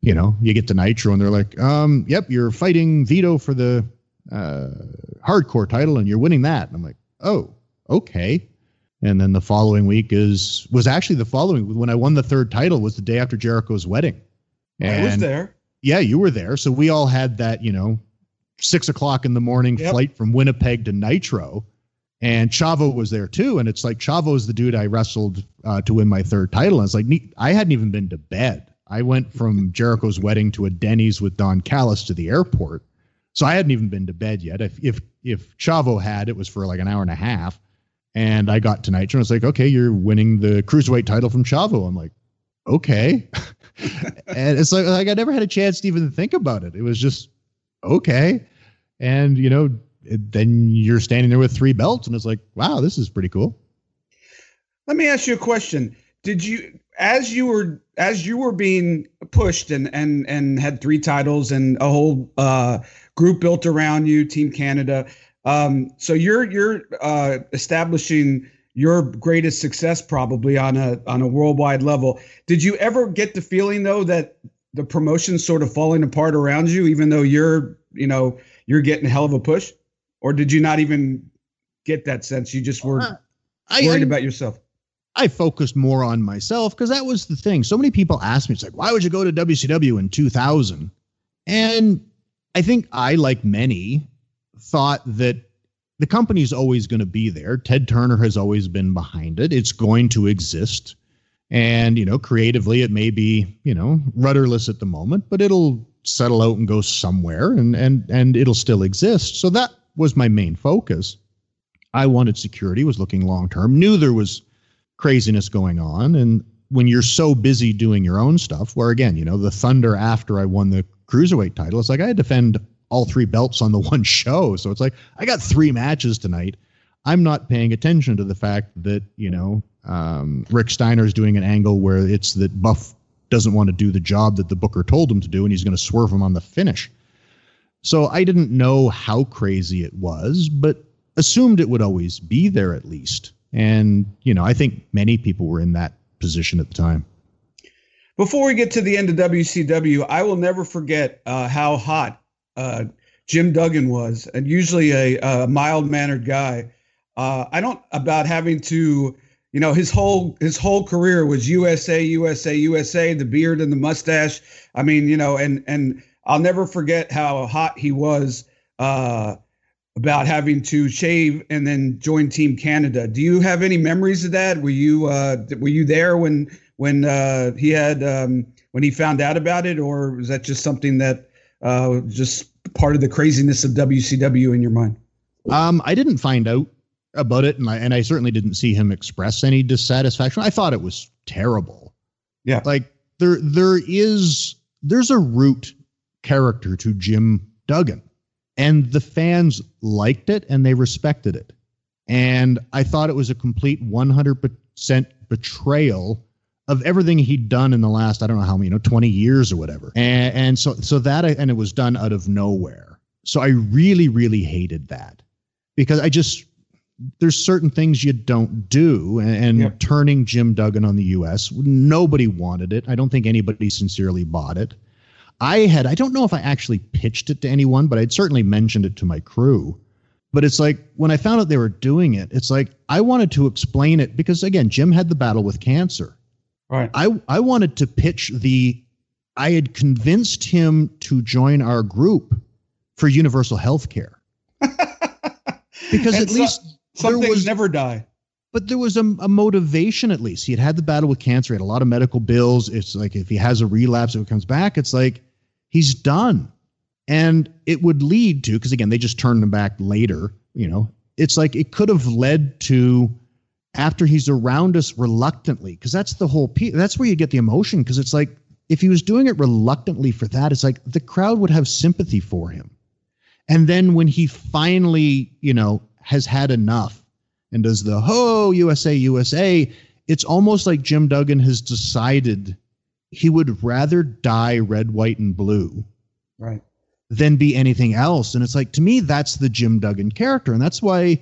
you know you get to nitro and they're like um yep you're fighting vito for the uh hardcore title and you're winning that and i'm like oh okay and then the following week is was actually the following when i won the third title was the day after jericho's wedding and i was there yeah you were there so we all had that you know six o'clock in the morning yep. flight from Winnipeg to Nitro. And Chavo was there too. And it's like Chavo Chavo's the dude I wrestled uh, to win my third title. And it's like, I hadn't even been to bed. I went from Jericho's wedding to a Denny's with Don Callis to the airport. So I hadn't even been to bed yet. If if if Chavo had, it was for like an hour and a half. And I got to Nitro and it's like, okay, you're winning the cruiserweight title from Chavo. I'm like, okay. and it's like, like I never had a chance to even think about it. It was just okay. And, you know, then you're standing there with three belts and it's like, wow, this is pretty cool. Let me ask you a question. Did you as you were as you were being pushed and and and had three titles and a whole uh group built around you, Team Canada. Um so you're you're uh establishing your greatest success probably on a on a worldwide level. Did you ever get the feeling though that the promotion's sort of falling apart around you, even though you're, you know, you're getting a hell of a push? Or did you not even get that sense? You just were uh, I, worried I, about yourself. I focused more on myself because that was the thing. So many people ask me, it's like, why would you go to WCW in 2000? And I think I, like many, thought that the company's always going to be there. Ted Turner has always been behind it. It's going to exist. And, you know, creatively, it may be, you know, rudderless at the moment, but it'll settle out and go somewhere and, and, and it'll still exist. So that was my main focus. I wanted security, was looking long term, knew there was craziness going on. And when you're so busy doing your own stuff, where again, you know, the Thunder after I won the cruiserweight title, it's like I had to defend all three belts on the one show. So it's like I got three matches tonight. I'm not paying attention to the fact that, you know, um, Rick Steiner's doing an angle where it's that Buff doesn't want to do the job that the Booker told him to do, and he's going to swerve him on the finish. So I didn't know how crazy it was, but assumed it would always be there at least. And, you know, I think many people were in that position at the time. Before we get to the end of WCW, I will never forget uh, how hot uh, Jim Duggan was, and usually a, a mild mannered guy. Uh, I don't about having to you know his whole his whole career was USA USA USA the beard and the mustache I mean you know and and I'll never forget how hot he was uh, about having to shave and then join Team Canada. Do you have any memories of that? Were you uh, were you there when when uh, he had um, when he found out about it, or was that just something that uh, just part of the craziness of WCW in your mind? Um, I didn't find out about it, and I and I certainly didn't see him express any dissatisfaction. I thought it was terrible. Yeah, like there there is there's a root character to Jim Duggan, and the fans liked it and they respected it, and I thought it was a complete 100 percent betrayal of everything he'd done in the last I don't know how many you know 20 years or whatever, and, and so so that and it was done out of nowhere. So I really really hated that. Because I just there's certain things you don't do and, and yep. turning Jim Duggan on the US nobody wanted it. I don't think anybody sincerely bought it. I had I don't know if I actually pitched it to anyone but I'd certainly mentioned it to my crew. But it's like when I found out they were doing it it's like I wanted to explain it because again Jim had the battle with cancer right I I wanted to pitch the I had convinced him to join our group for universal health care because at so, least some things was, never die. But there was a, a, motivation at least. He had had the battle with cancer, he had a lot of medical bills. It's like if he has a relapse, if it comes back, it's like he's done. And it would lead to, because again, they just turned him back later, you know, it's like it could have led to after he's around us reluctantly, because that's the whole piece. That's where you get the emotion, because it's like if he was doing it reluctantly for that, it's like the crowd would have sympathy for him. And then when he finally, you know, has had enough and does the ho USA USA, it's almost like Jim Duggan has decided he would rather die red, white, and blue. Right. Than be anything else. And it's like to me, that's the Jim Duggan character. And that's why,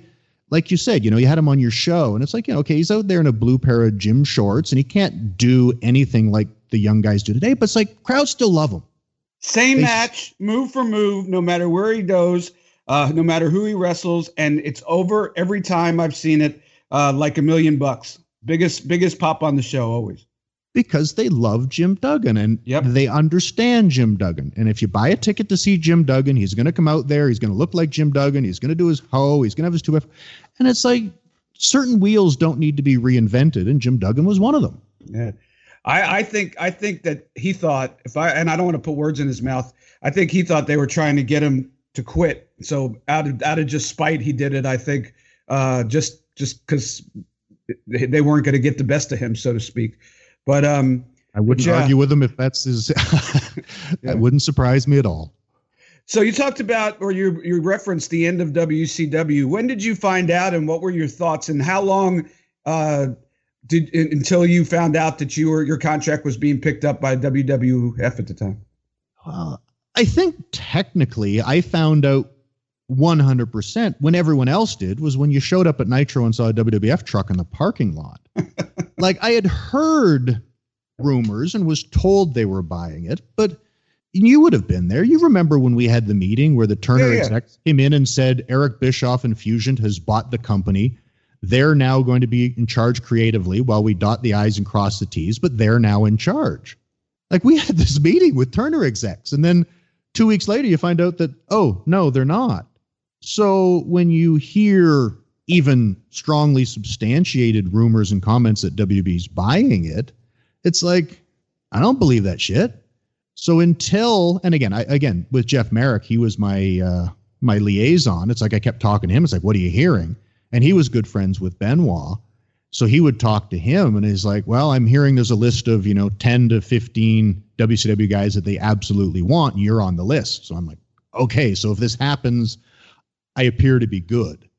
like you said, you know, you had him on your show, and it's like, you know, okay, he's out there in a blue pair of gym shorts and he can't do anything like the young guys do today, but it's like crowds still love him. Same they, match, move for move, no matter where he goes uh, no matter who he wrestles, and it's over every time I've seen it, uh, like a million bucks. Biggest biggest pop on the show always. Because they love Jim Duggan and yep. they understand Jim Duggan. And if you buy a ticket to see Jim Duggan, he's going to come out there. He's going to look like Jim Duggan. He's going to do his ho. He's going to have his two F. And it's like certain wheels don't need to be reinvented, and Jim Duggan was one of them. Yeah. I, I, think I think that he thought if I and I don't want to put words in his mouth. I think he thought they were trying to get him to quit. So out of out of just spite, he did it. I think uh, just just because they weren't going to get the best of him, so to speak. But um, I wouldn't yeah. argue with him if that's his. yeah. That wouldn't surprise me at all. So you talked about, or you you referenced the end of WCW. When did you find out, and what were your thoughts, and how long uh, did until you found out that you were your contract was being picked up by WWF at the time? Well, I think technically I found out 100% when everyone else did was when you showed up at Nitro and saw a WWF truck in the parking lot. like I had heard rumors and was told they were buying it, but you would have been there. You remember when we had the meeting where the Turner yeah, yeah. execs came in and said Eric Bischoff and Fusient has bought the company. They're now going to be in charge creatively while we dot the I's and cross the T's, but they're now in charge. Like we had this meeting with Turner execs, and then Two weeks later, you find out that, oh, no, they're not. So when you hear even strongly substantiated rumors and comments that WB's buying it, it's like, I don't believe that shit. So until, and again, I, again, with Jeff Merrick, he was my, uh, my liaison. It's like I kept talking to him. It's like, what are you hearing? And he was good friends with Benoit. So he would talk to him and he's like, Well, I'm hearing there's a list of, you know, 10 to 15 WCW guys that they absolutely want. And you're on the list. So I'm like, Okay, so if this happens, I appear to be good.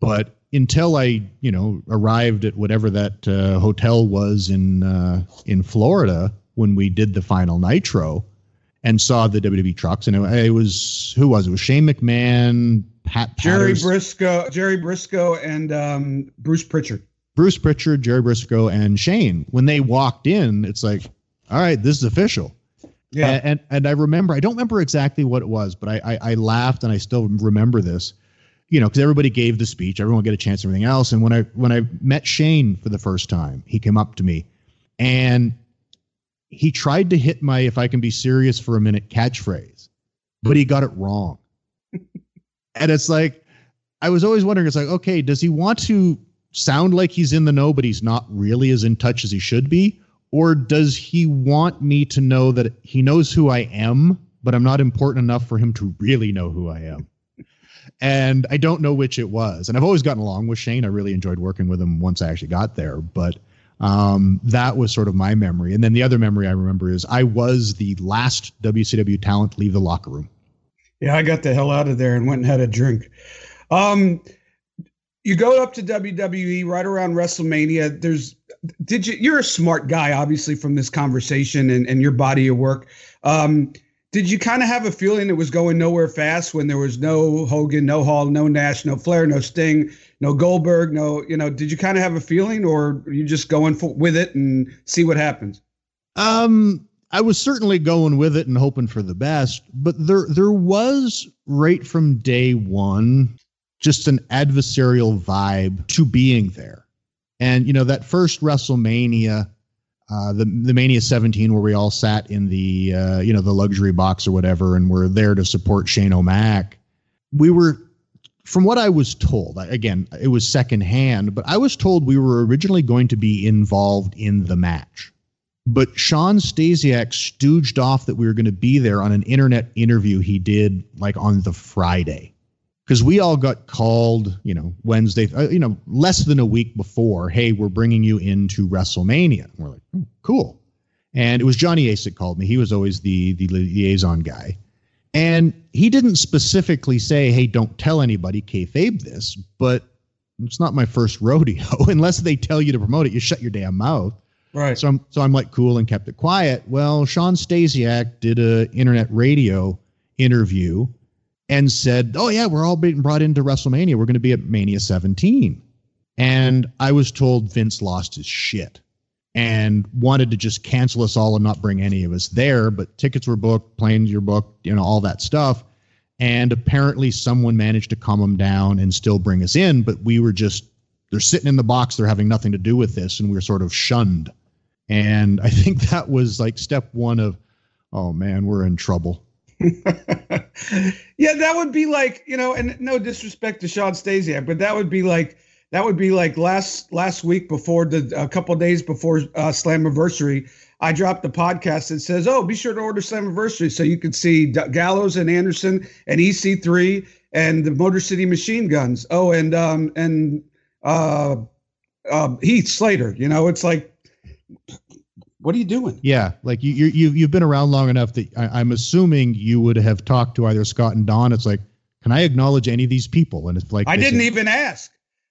But until I, you know, arrived at whatever that uh, hotel was in uh, in Florida when we did the final Nitro and saw the WWE trucks, and it, it was who was it? it was Shane McMahon, Pat Jerry Brisco, Jerry Brisco, and um, Bruce Pritchard. Bruce Pritchard, Jerry Brisco, and Shane. When they walked in, it's like, all right, this is official. Yeah. And, and, and I remember, I don't remember exactly what it was, but I, I, I laughed and I still remember this, you know, because everybody gave the speech, everyone get a chance, everything else. And when I when I met Shane for the first time, he came up to me and he tried to hit my "if I can be serious for a minute" catchphrase, but he got it wrong. and it's like, I was always wondering, it's like, okay, does he want to sound like he's in the know, but he's not really as in touch as he should be? Or does he want me to know that he knows who I am, but I'm not important enough for him to really know who I am? And I don't know which it was. And I've always gotten along with Shane. I really enjoyed working with him once I actually got there, but um, that was sort of my memory. And then the other memory I remember is I was the last WCW talent to leave the locker room. Yeah, I got the hell out of there and went and had a drink. Um, you go up to WWE right around WrestleMania. There's, did you? You're a smart guy, obviously, from this conversation and, and your body of work. Um, did you kind of have a feeling it was going nowhere fast when there was no Hogan, no Hall, no Nash, no Flair, no Sting, no Goldberg, no, you know, did you kind of have a feeling or you just going for, with it and see what happens? Um, I was certainly going with it and hoping for the best, but there there was right from day one just an adversarial vibe to being there. And you know, that first WrestleMania, uh, the the Mania 17, where we all sat in the uh, you know the luxury box or whatever, and we're there to support Shane O'Mac. We were, from what I was told, again, it was secondhand, but I was told we were originally going to be involved in the match. But Shawn Stasiak stooged off that we were going to be there on an internet interview he did like on the Friday because we all got called, you know, Wednesday, uh, you know, less than a week before. Hey, we're bringing you into WrestleMania. And we're like, oh, cool. And it was Johnny Ace that called me. He was always the the liaison guy, and he didn't specifically say, "Hey, don't tell anybody kayfabe this," but it's not my first rodeo. Unless they tell you to promote it, you shut your damn mouth. Right. So I'm so I'm like cool and kept it quiet. Well, Shawn Stasiak did a internet radio interview and said, "Oh yeah, we're all being brought into WrestleMania. We're going to be at Mania 17." And I was told Vince lost his shit and wanted to just cancel us all and not bring any of us there. But tickets were booked, planes were booked, you know, all that stuff. And apparently, someone managed to calm them down and still bring us in. But we were just they're sitting in the box. They're having nothing to do with this, and we we're sort of shunned. And I think that was like step one of, oh man, we're in trouble. yeah, that would be like you know, and no disrespect to Shawn Stasiak, but that would be like that would be like last last week before the a couple days before uh, Slammiversary. I dropped the podcast that says, "Oh, be sure to order Slammiversary so you can see D- Gallows and Anderson and EC3 and the Motor City Machine Guns. Oh, and um and uh, uh Heath Slater. You know, it's like what are you doing? Yeah, like you you you you've been around long enough that I, am assuming you would have talked to either Scott and Don. It's like, can I acknowledge any of these people? And it's like I didn't say, even ask.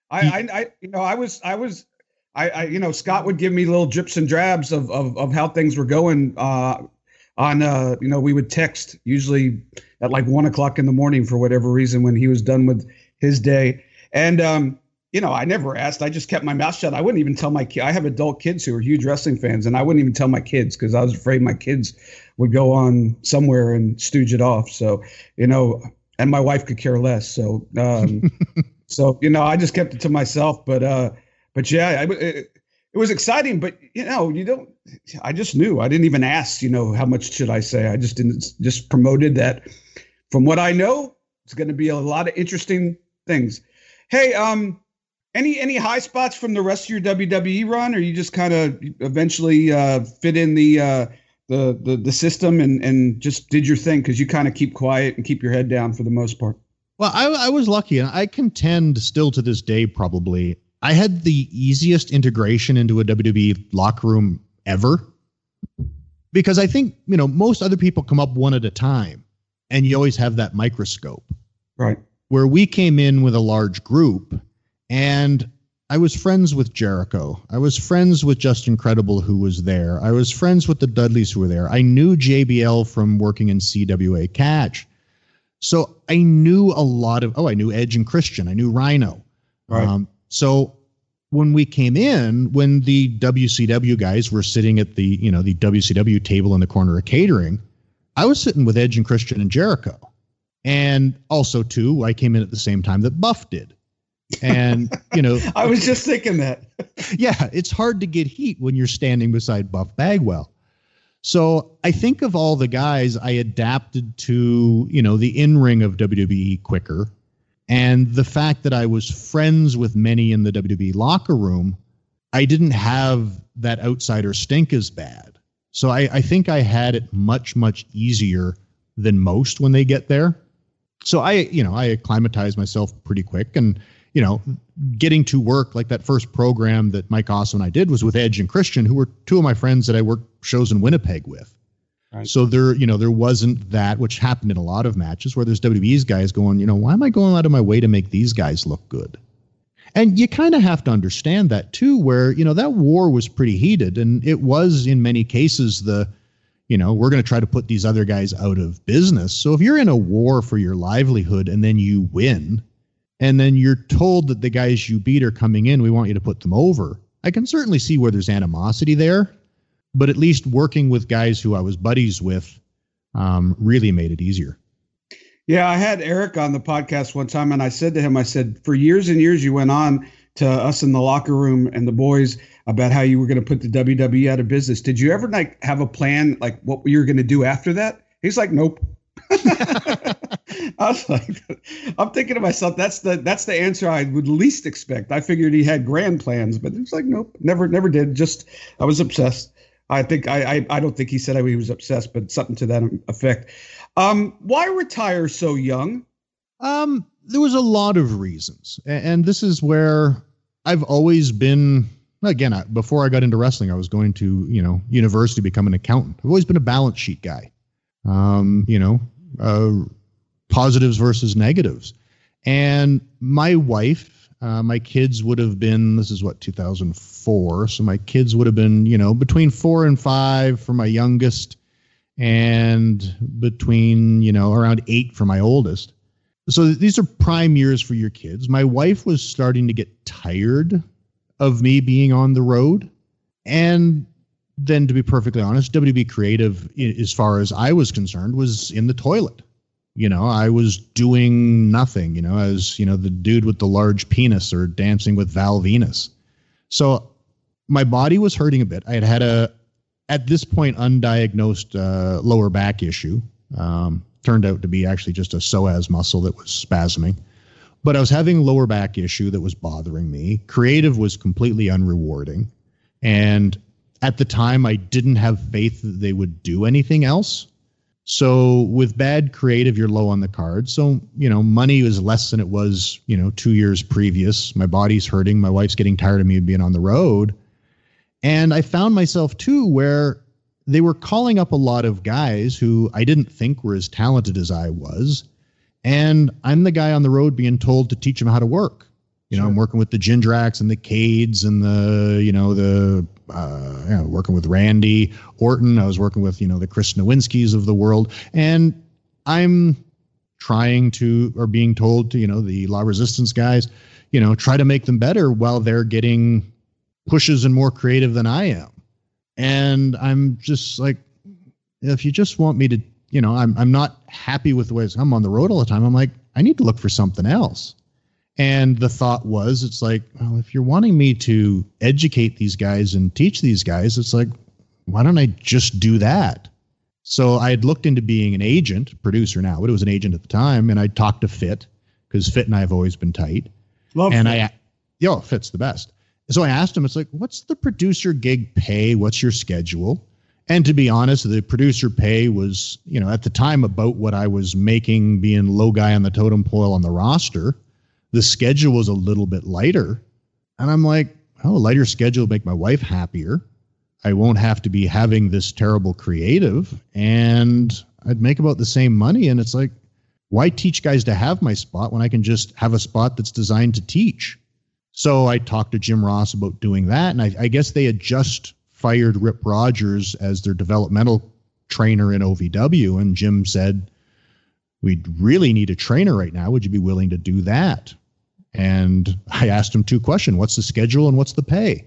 I, he, I I you know I was I was I, I you know Scott would give me little drips and drabs of of, of how things were going. Uh, on uh you know we would text usually at like one o'clock in the morning for whatever reason when he was done with his day and um you know, I never asked. I just kept my mouth shut. I wouldn't even tell my kids. I have adult kids who are huge wrestling fans, and I wouldn't even tell my kids because I was afraid my kids would go on somewhere and stooge it off. So, you know, and my wife could care less. So, um, so you know, I just kept it to myself. But, uh, but yeah, I, it, it was exciting. But you know, you don't. I just knew. I didn't even ask. You know, how much should I say? I just didn't. Just promoted that. From what I know, it's going to be a lot of interesting things. Hey, um, any any high spots from the rest of your WWE run, or you just kind of eventually uh, fit in the, uh, the the the system and and just did your thing because you kind of keep quiet and keep your head down for the most part. Well, I, I was lucky, and I contend still to this day probably I had the easiest integration into a WWE locker room ever because I think you know most other people come up one at a time, and you always have that microscope, right? Where we came in with a large group and I was friends with Jericho. I was friends with Justin Credible, who was there. I was friends with the Dudleys, who were there. I knew JBL from working in CWA Catch. So I knew a lot of, oh, I knew Edge and Christian. I knew Rhino. Right. Um, so when we came in, when the WCW guys were sitting at the, you know, the WCW table in the corner of catering, I was sitting with Edge and Christian and Jericho. And also, too, I came in at the same time that Buff did and you know i was just thinking that. Yeah it's hard to get heat when you're standing beside buff bagwell. So i think of all the guys i adapted to you know the in-ring of wwe quicker and the fact that i was friends with many in the wwe locker room i didn't have that outsider stink as bad. So i, I think i had it much much easier than most when they get there. So I, you know, I acclimatized myself pretty quick and, you know, getting to work like that first program that Mike Awesome and I did was with Edge and Christian, who were two of my friends that I worked shows in Winnipeg with. Right. So there, you know, there wasn't that, which happened in a lot of matches where there's WWE's guys going, you know, why am I going out of my way to make these guys look good? And you kind of have to understand that too, where, you know, that war was pretty heated and it was in many cases the, you know, we're going to try to put these other guys out of business. So if you're in a war for your livelihood and then you win, and then you're told that the guys you beat are coming in, we want you to put them over. I can certainly see where there's animosity there, but at least working with guys who I was buddies with um, really made it easier. Yeah, I had Eric on the podcast one time, and I said to him, I said, for years and years, you went on to us in the locker room and the boys about how you were going to put the WWE out of business. Did you ever like have a plan, like what you were going to do after that? He's like, nope. I was like, I'm thinking to myself, that's the that's the answer I would least expect. I figured he had grand plans, but it's like, nope, never, never did. Just I was obsessed. I think I I, I don't think he said he was obsessed, but something to that effect. Um, why retire so young? Um, there was a lot of reasons, and this is where I've always been. Again, before I got into wrestling, I was going to you know university become an accountant. I've always been a balance sheet guy. Um, you know, uh, positives versus negatives, and my wife, uh, my kids would have been. This is what 2004, so my kids would have been you know between four and five for my youngest and between you know around eight for my oldest. So these are prime years for your kids. My wife was starting to get tired of me being on the road. And then to be perfectly honest WB creative as far as i was concerned was in the toilet you know i was doing nothing you know as you know the dude with the large penis or dancing with val venis so my body was hurting a bit i had had a at this point undiagnosed uh, lower back issue. Um, turned out to be actually just a psoas muscle that was spasming. But I was having lower back issue that was bothering me. Creative was completely unrewarding. And at the time, I didn't have faith that they would do anything else. So with bad creative, you're low on the card. So, you know, money is less than it was, you know, two years previous. My body's hurting. My wife's getting tired of me being on the road. And I found myself too where they were calling up a lot of guys who I didn't think were as talented as I was. And I'm the guy on the road being told to teach them how to work. You know, sure. I'm working with the Jindraks and the Cades and the, you know, the, uh, you know, working with Randy Orton. I was working with, you know, the Chris Nowinskis of the world. And I'm trying to, or being told to, you know, the La Resistance guys, you know, try to make them better while they're getting pushes and more creative than I am. And I'm just like, if you just want me to, you know, I'm I'm not happy with the ways I'm on the road all the time. I'm like, I need to look for something else. And the thought was, it's like, well, if you're wanting me to educate these guys and teach these guys, it's like, why don't I just do that? So I had looked into being an agent, producer now, but it was an agent at the time, and I talked to Fit because Fit and I have always been tight. Love and Fit. I, yo, Fit's the best. So I asked him, it's like, what's the producer gig pay? What's your schedule? And to be honest, the producer pay was, you know, at the time about what I was making being low guy on the totem pole on the roster. The schedule was a little bit lighter. And I'm like, oh, a lighter schedule make my wife happier. I won't have to be having this terrible creative and I'd make about the same money. And it's like, why teach guys to have my spot when I can just have a spot that's designed to teach? So I talked to Jim Ross about doing that, and I, I guess they had just fired Rip Rogers as their developmental trainer in OVW, and Jim said, "We really need a trainer right now. Would you be willing to do that?" And I asked him two questions: What's the schedule and what's the pay?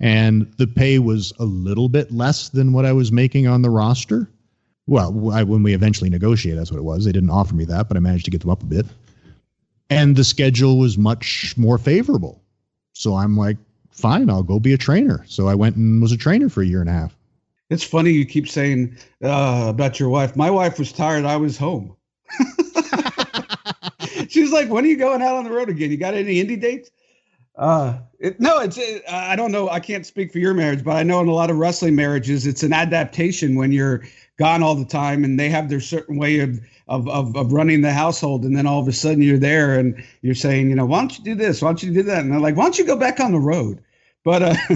And the pay was a little bit less than what I was making on the roster. Well, I, when we eventually negotiated, that's what it was. They didn't offer me that, but I managed to get them up a bit and the schedule was much more favorable. So I'm like, fine, I'll go be a trainer. So I went and was a trainer for a year and a half. It's funny you keep saying uh, about your wife. My wife was tired. I was home. She's like, when are you going out on the road again? You got any indie dates? Uh, it, no, it's it, I don't know. I can't speak for your marriage, but I know in a lot of wrestling marriages, it's an adaptation when you're gone all the time, and they have their certain way of of of, of running the household, and then all of a sudden you're there and you're saying, you know, why don't you do this? Why don't you do that? And they're like, why don't you go back on the road? But uh,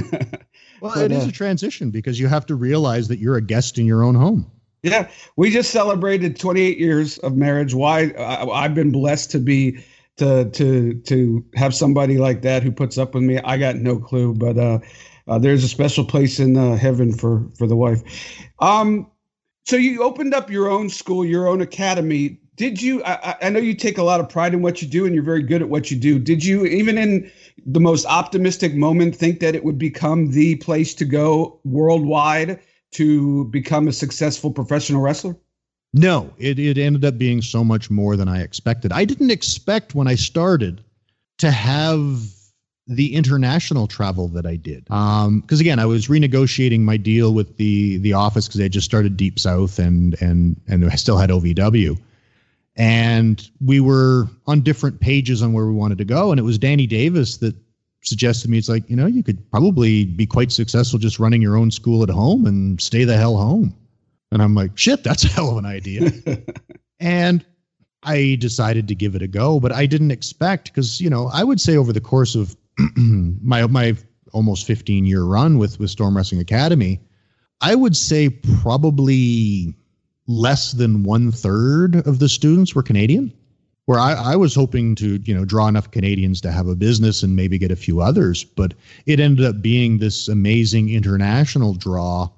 well, but, it is uh, a transition because you have to realize that you're a guest in your own home. Yeah, we just celebrated 28 years of marriage. Why I, I've been blessed to be to to to have somebody like that who puts up with me. I got no clue, but uh, uh, there's a special place in uh, heaven for for the wife. Um, so you opened up your own school, your own academy. Did you? I, I know you take a lot of pride in what you do, and you're very good at what you do. Did you, even in the most optimistic moment, think that it would become the place to go worldwide to become a successful professional wrestler? No, it, it ended up being so much more than I expected. I didn't expect when I started to have the international travel that I did. Because um, again, I was renegotiating my deal with the the office because I just started Deep South and and and I still had OVW, and we were on different pages on where we wanted to go. And it was Danny Davis that suggested to me, it's like you know you could probably be quite successful just running your own school at home and stay the hell home. And I'm like, shit, that's a hell of an idea. and I decided to give it a go, but I didn't expect because, you know, I would say over the course of my my almost 15 year run with with Storm Wrestling Academy, I would say probably less than one third of the students were Canadian. Where I, I was hoping to, you know, draw enough Canadians to have a business and maybe get a few others, but it ended up being this amazing international draw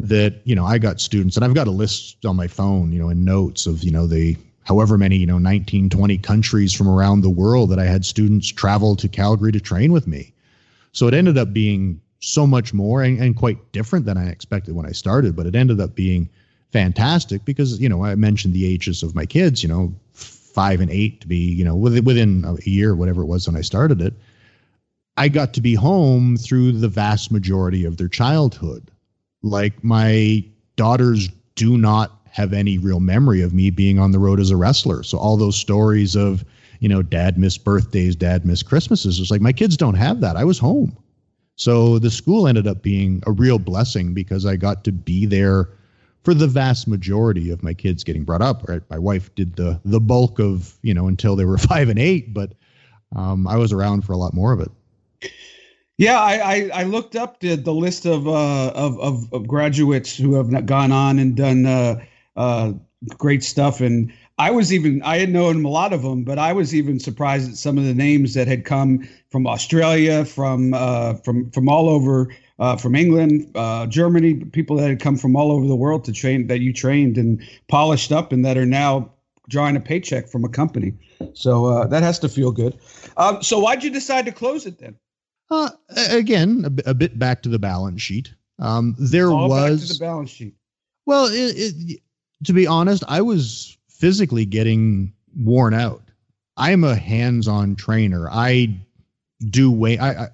that you know I got students and I've got a list on my phone, you know, in notes of you know the however many you know 19 20 countries from around the world that I had students travel to Calgary to train with me. So it ended up being so much more and, and quite different than I expected when I started, but it ended up being fantastic because you know I mentioned the ages of my kids, you know, five and eight to be you know within a year, whatever it was when I started it. I got to be home through the vast majority of their childhood. Like my daughters do not have any real memory of me being on the road as a wrestler. So all those stories of, you know, dad missed birthdays, dad missed Christmases, it's like my kids don't have that. I was home. So the school ended up being a real blessing because I got to be there for the vast majority of my kids getting brought up. Right, my wife did the the bulk of you know until they were five and eight, but um, I was around for a lot more of it. Yeah, I, I, I, looked up the, the list of, uh, of, of, of graduates who have gone on and done uh, uh, great stuff, and I was even I had known a lot of them, but I was even surprised at some of the names that had come from Australia, from uh, from from all over, uh, from England, uh, Germany, people that had come from all over the world to train that you trained and polished up, and that are now drawing a paycheck from a company. So uh, that has to feel good. Um, so why'd you decide to close it then? Uh, again, a, a, bit back to the balance sheet. Um, there All was the balance sheet. Well, it, it, to be honest, I was physically getting worn out. I'm a hands-on trainer. I do way. I, I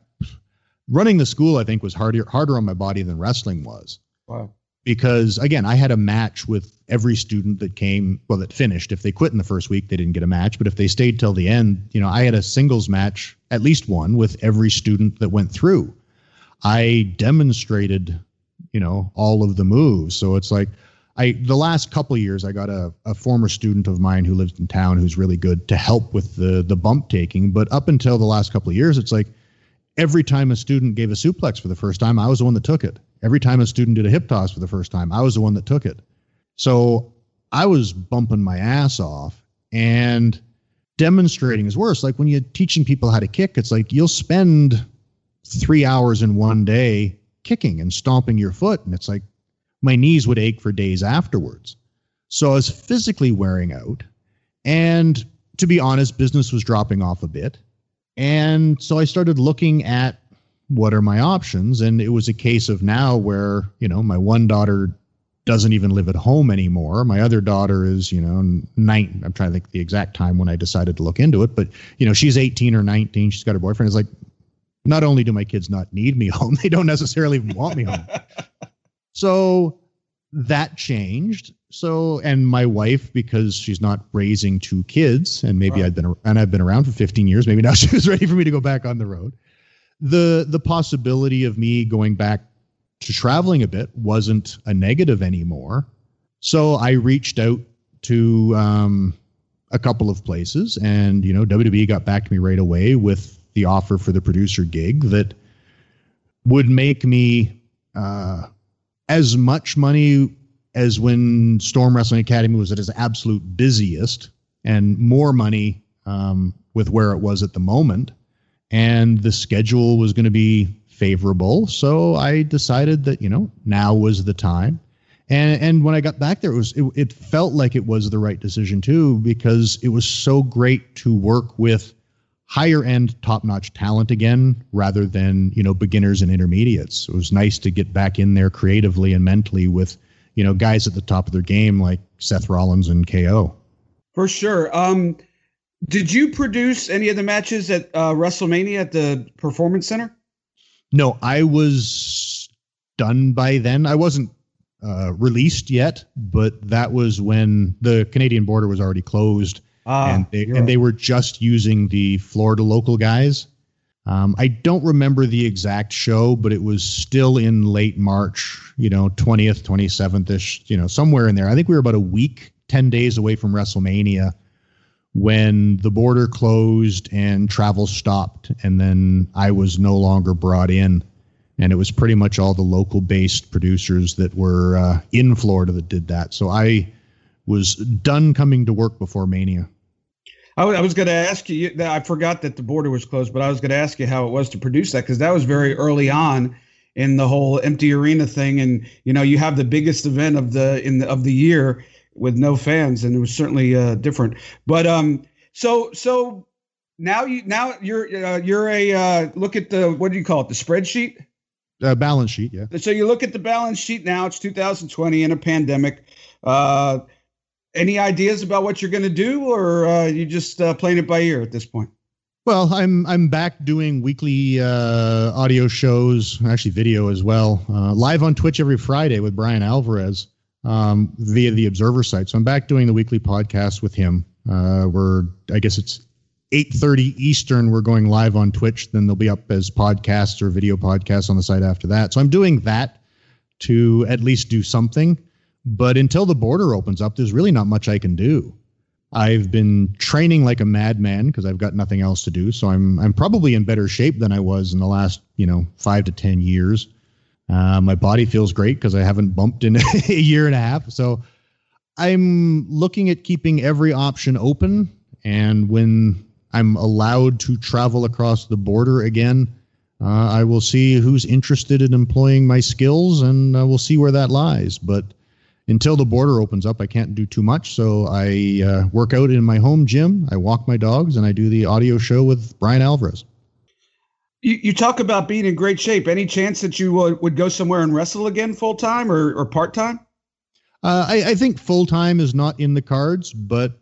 running the school. I think was harder harder on my body than wrestling was. Wow. Because again, I had a match with every student that came. Well, that finished. If they quit in the first week, they didn't get a match. But if they stayed till the end, you know, I had a singles match at least one with every student that went through. I demonstrated, you know, all of the moves. So it's like I the last couple years I got a, a former student of mine who lives in town who's really good to help with the the bump taking. But up until the last couple of years, it's like every time a student gave a suplex for the first time, I was the one that took it. Every time a student did a hip toss for the first time, I was the one that took it. So I was bumping my ass off. And demonstrating is worse. Like when you're teaching people how to kick, it's like you'll spend three hours in one day kicking and stomping your foot. And it's like my knees would ache for days afterwards. So I was physically wearing out. And to be honest, business was dropping off a bit. And so I started looking at what are my options. And it was a case of now where, you know, my one daughter doesn't even live at home anymore. My other daughter is, you know, nine. I'm trying to think the exact time when I decided to look into it, but you know, she's 18 or 19. She's got her boyfriend. It's like, not only do my kids not need me home, they don't necessarily even want me home. so that changed. So, and my wife, because she's not raising two kids, and maybe i've been and I've been around for 15 years, maybe now she was ready for me to go back on the road. the the possibility of me going back to traveling a bit wasn't a negative anymore. So I reached out to um, a couple of places, and you know, WWE got back to me right away with the offer for the producer gig that would make me uh, as much money as when Storm Wrestling Academy was at its absolute busiest, and more money um, with where it was at the moment. And the schedule was going to be favorable, so I decided that you know now was the time. And and when I got back there, it was it, it felt like it was the right decision too because it was so great to work with higher end top notch talent again rather than you know beginners and intermediates. It was nice to get back in there creatively and mentally with you know guys at the top of their game like Seth Rollins and KO. For sure. Um, did you produce any of the matches at uh, WrestleMania at the Performance Center? No, I was done by then. I wasn't uh, released yet, but that was when the Canadian border was already closed, ah, and they and they were just using the Florida local guys. Um, I don't remember the exact show, but it was still in late March, you know, 20th, 27th ish, you know, somewhere in there. I think we were about a week, 10 days away from WrestleMania when the border closed and travel stopped. And then I was no longer brought in and it was pretty much all the local based producers that were uh, in Florida that did that. So I was done coming to work before Mania. I, w- I was going to ask you. I forgot that the border was closed, but I was going to ask you how it was to produce that because that was very early on in the whole empty arena thing, and you know you have the biggest event of the in the, of the year with no fans, and it was certainly uh, different. But um, so so now you now you're uh, you're a uh, look at the what do you call it the spreadsheet uh, balance sheet, yeah. So you look at the balance sheet now. It's 2020 in a pandemic. Uh, any ideas about what you're going to do, or uh, you just uh, playing it by ear at this point? Well, I'm I'm back doing weekly uh, audio shows, actually video as well, uh, live on Twitch every Friday with Bryan Alvarez um, via the Observer site. So I'm back doing the weekly podcast with him. Uh, we're I guess it's 8.30 eastern we're going live on twitch then they'll be up as podcasts or video podcasts on the site after that so i'm doing that to at least do something but until the border opens up there's really not much i can do. I've been training like a madman because i've got nothing else to do. So i'm i'm probably in better shape than i was in the last you know five to ten years. Uh, my body feels great because i haven't bumped in a year and a half. So i'm looking at keeping every option open. And when I'm allowed to travel across the border again, uh, I will see who's interested in employing my skills, and uh, we'll see where that lies. But until the border opens up, I can't do too much. So I uh, work out in my home gym, I walk my dogs, and I do the audio show with Bryan Alvarez. You, you talk about being in great shape. Any chance that you uh, would go somewhere and wrestle again full time or, or part time? Uh, I, I think full time is not in the cards, but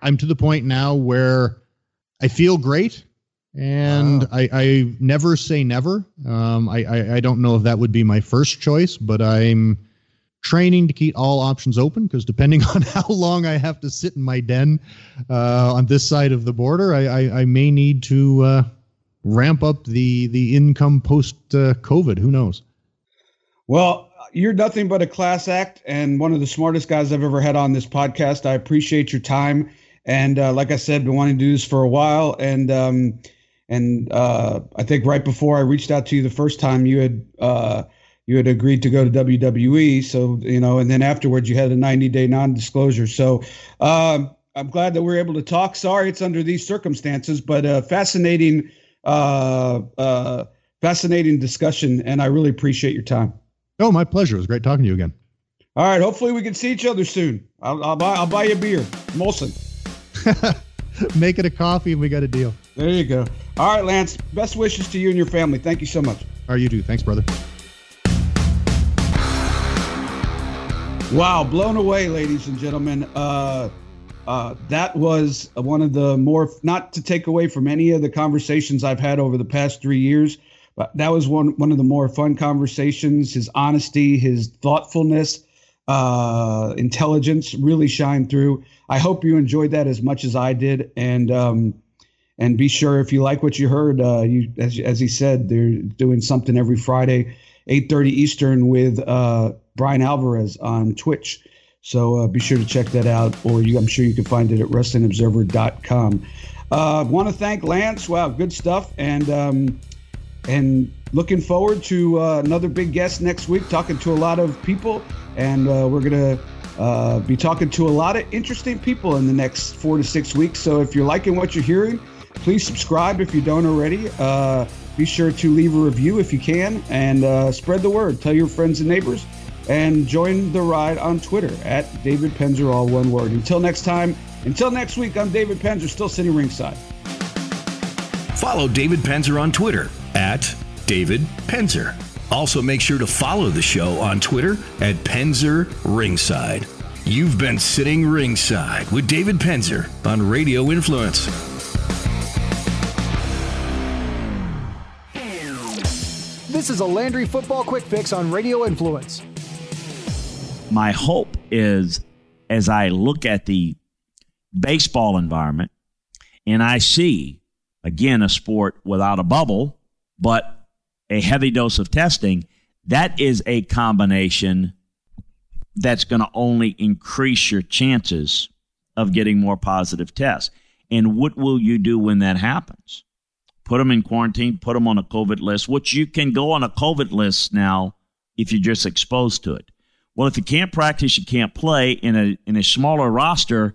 I'm to the point now where I feel great, and wow. I, I never say never. Um, I, I, I don't know if that would be my first choice, but I'm training to keep all options open because depending on how long I have to sit in my den uh, on this side of the border, I, I, I may need to uh, ramp up the the income post uh, COVID. Who knows? Well, you're nothing but a class act and one of the smartest guys I've ever had on this podcast. I appreciate your time and uh, like I said, been wanting to do this for a while. And um, and uh, I think right before I reached out to you the first time, you had uh, you had agreed to go to WWE. So you know, and then afterwards, you had a 90 day non disclosure. So um, I'm glad that we are able to talk. Sorry, it's under these circumstances, but uh, fascinating, uh, uh, fascinating discussion, and I really appreciate your time. Oh, my pleasure. It was great talking to you again. All right. Hopefully, we can see each other soon. I'll, I'll buy I'll buy you a beer, Molson. Make it a coffee and we got a deal. There you go. All right, Lance. Best wishes to you and your family. Thank you so much. All right, you do. Thanks, brother. Wow, blown away, ladies and gentlemen. Uh, uh, that was one of the more, not to take away from any of the conversations I've had over the past three years, but that was one one of the more fun conversations. His honesty, his thoughtfulness, uh, intelligence really shine through. I hope you enjoyed that as much as I did, and um, And be sure if you like what you heard, uh, you as as he said, they're doing something every Friday, 8:30 Eastern with Bryan Alvarez on Twitch. So uh, be sure to check that out, or you, I'm sure you can find it at WrestlingObserver.com. Uh, Want to thank Lance. Wow, good stuff, and um, and looking forward to uh, another big guest next week, talking to a lot of people, and uh, we're gonna uh, be talking to a lot of interesting people in the next four to six weeks. So if you're liking what you're hearing, please subscribe if you don't already. Uh, be sure to leave a review if you can, and uh, spread the word. Tell your friends and neighbors and join the ride on Twitter at David Penzer, all one word. Until next time, until next week, I'm David Penzer, still sitting ringside. Follow David Penzer on Twitter at David Penzer. Also, make sure to follow the show on Twitter at Penzer Ringside. You've been sitting ringside with David Penzer on Radio Influence. This is a Landry Football Quick Fix on Radio Influence my hope is as I look at the baseball environment and I see, again, a sport without a bubble, but a heavy dose of testing, that is a combination that's going to only increase your chances of getting more positive tests. And what will you do when that happens? Put them in quarantine, put them on a COVID list, which you can go on a COVID list now if you're just exposed to it. Well, if you can't practice, you can't play in a in a smaller roster.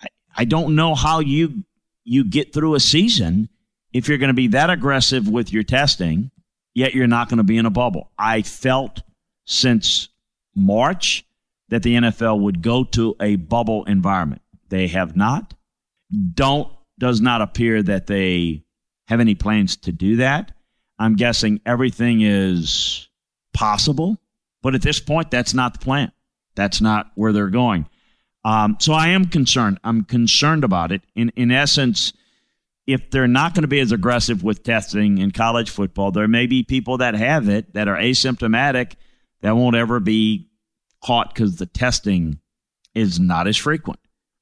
I, I don't know how you you get through a season if you're going to be that aggressive with your testing, yet you're not going to be in a bubble. I felt since March that the NFL would go to a bubble environment. They have not. Don't does not appear that they have any plans to do that. I'm guessing everything is possible but at this point, that's not the plan. That's not where they're going. Um, so I am concerned. I'm concerned about it. In in essence, if they're not going to be as aggressive with testing in college football, there may be people that have it that are asymptomatic that won't ever be caught because the testing is not as frequent.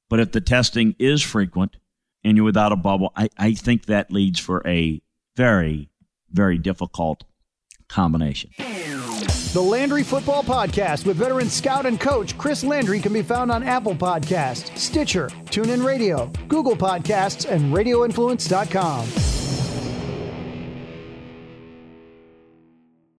But if the testing is frequent and you're without a bubble, I, I think that leads for a very, very difficult combination. The Landry Football Podcast with veteran scout and coach Chris Landry can be found on Apple Podcasts, Stitcher, TuneIn Radio, Google Podcasts, and RadioInfluence.com.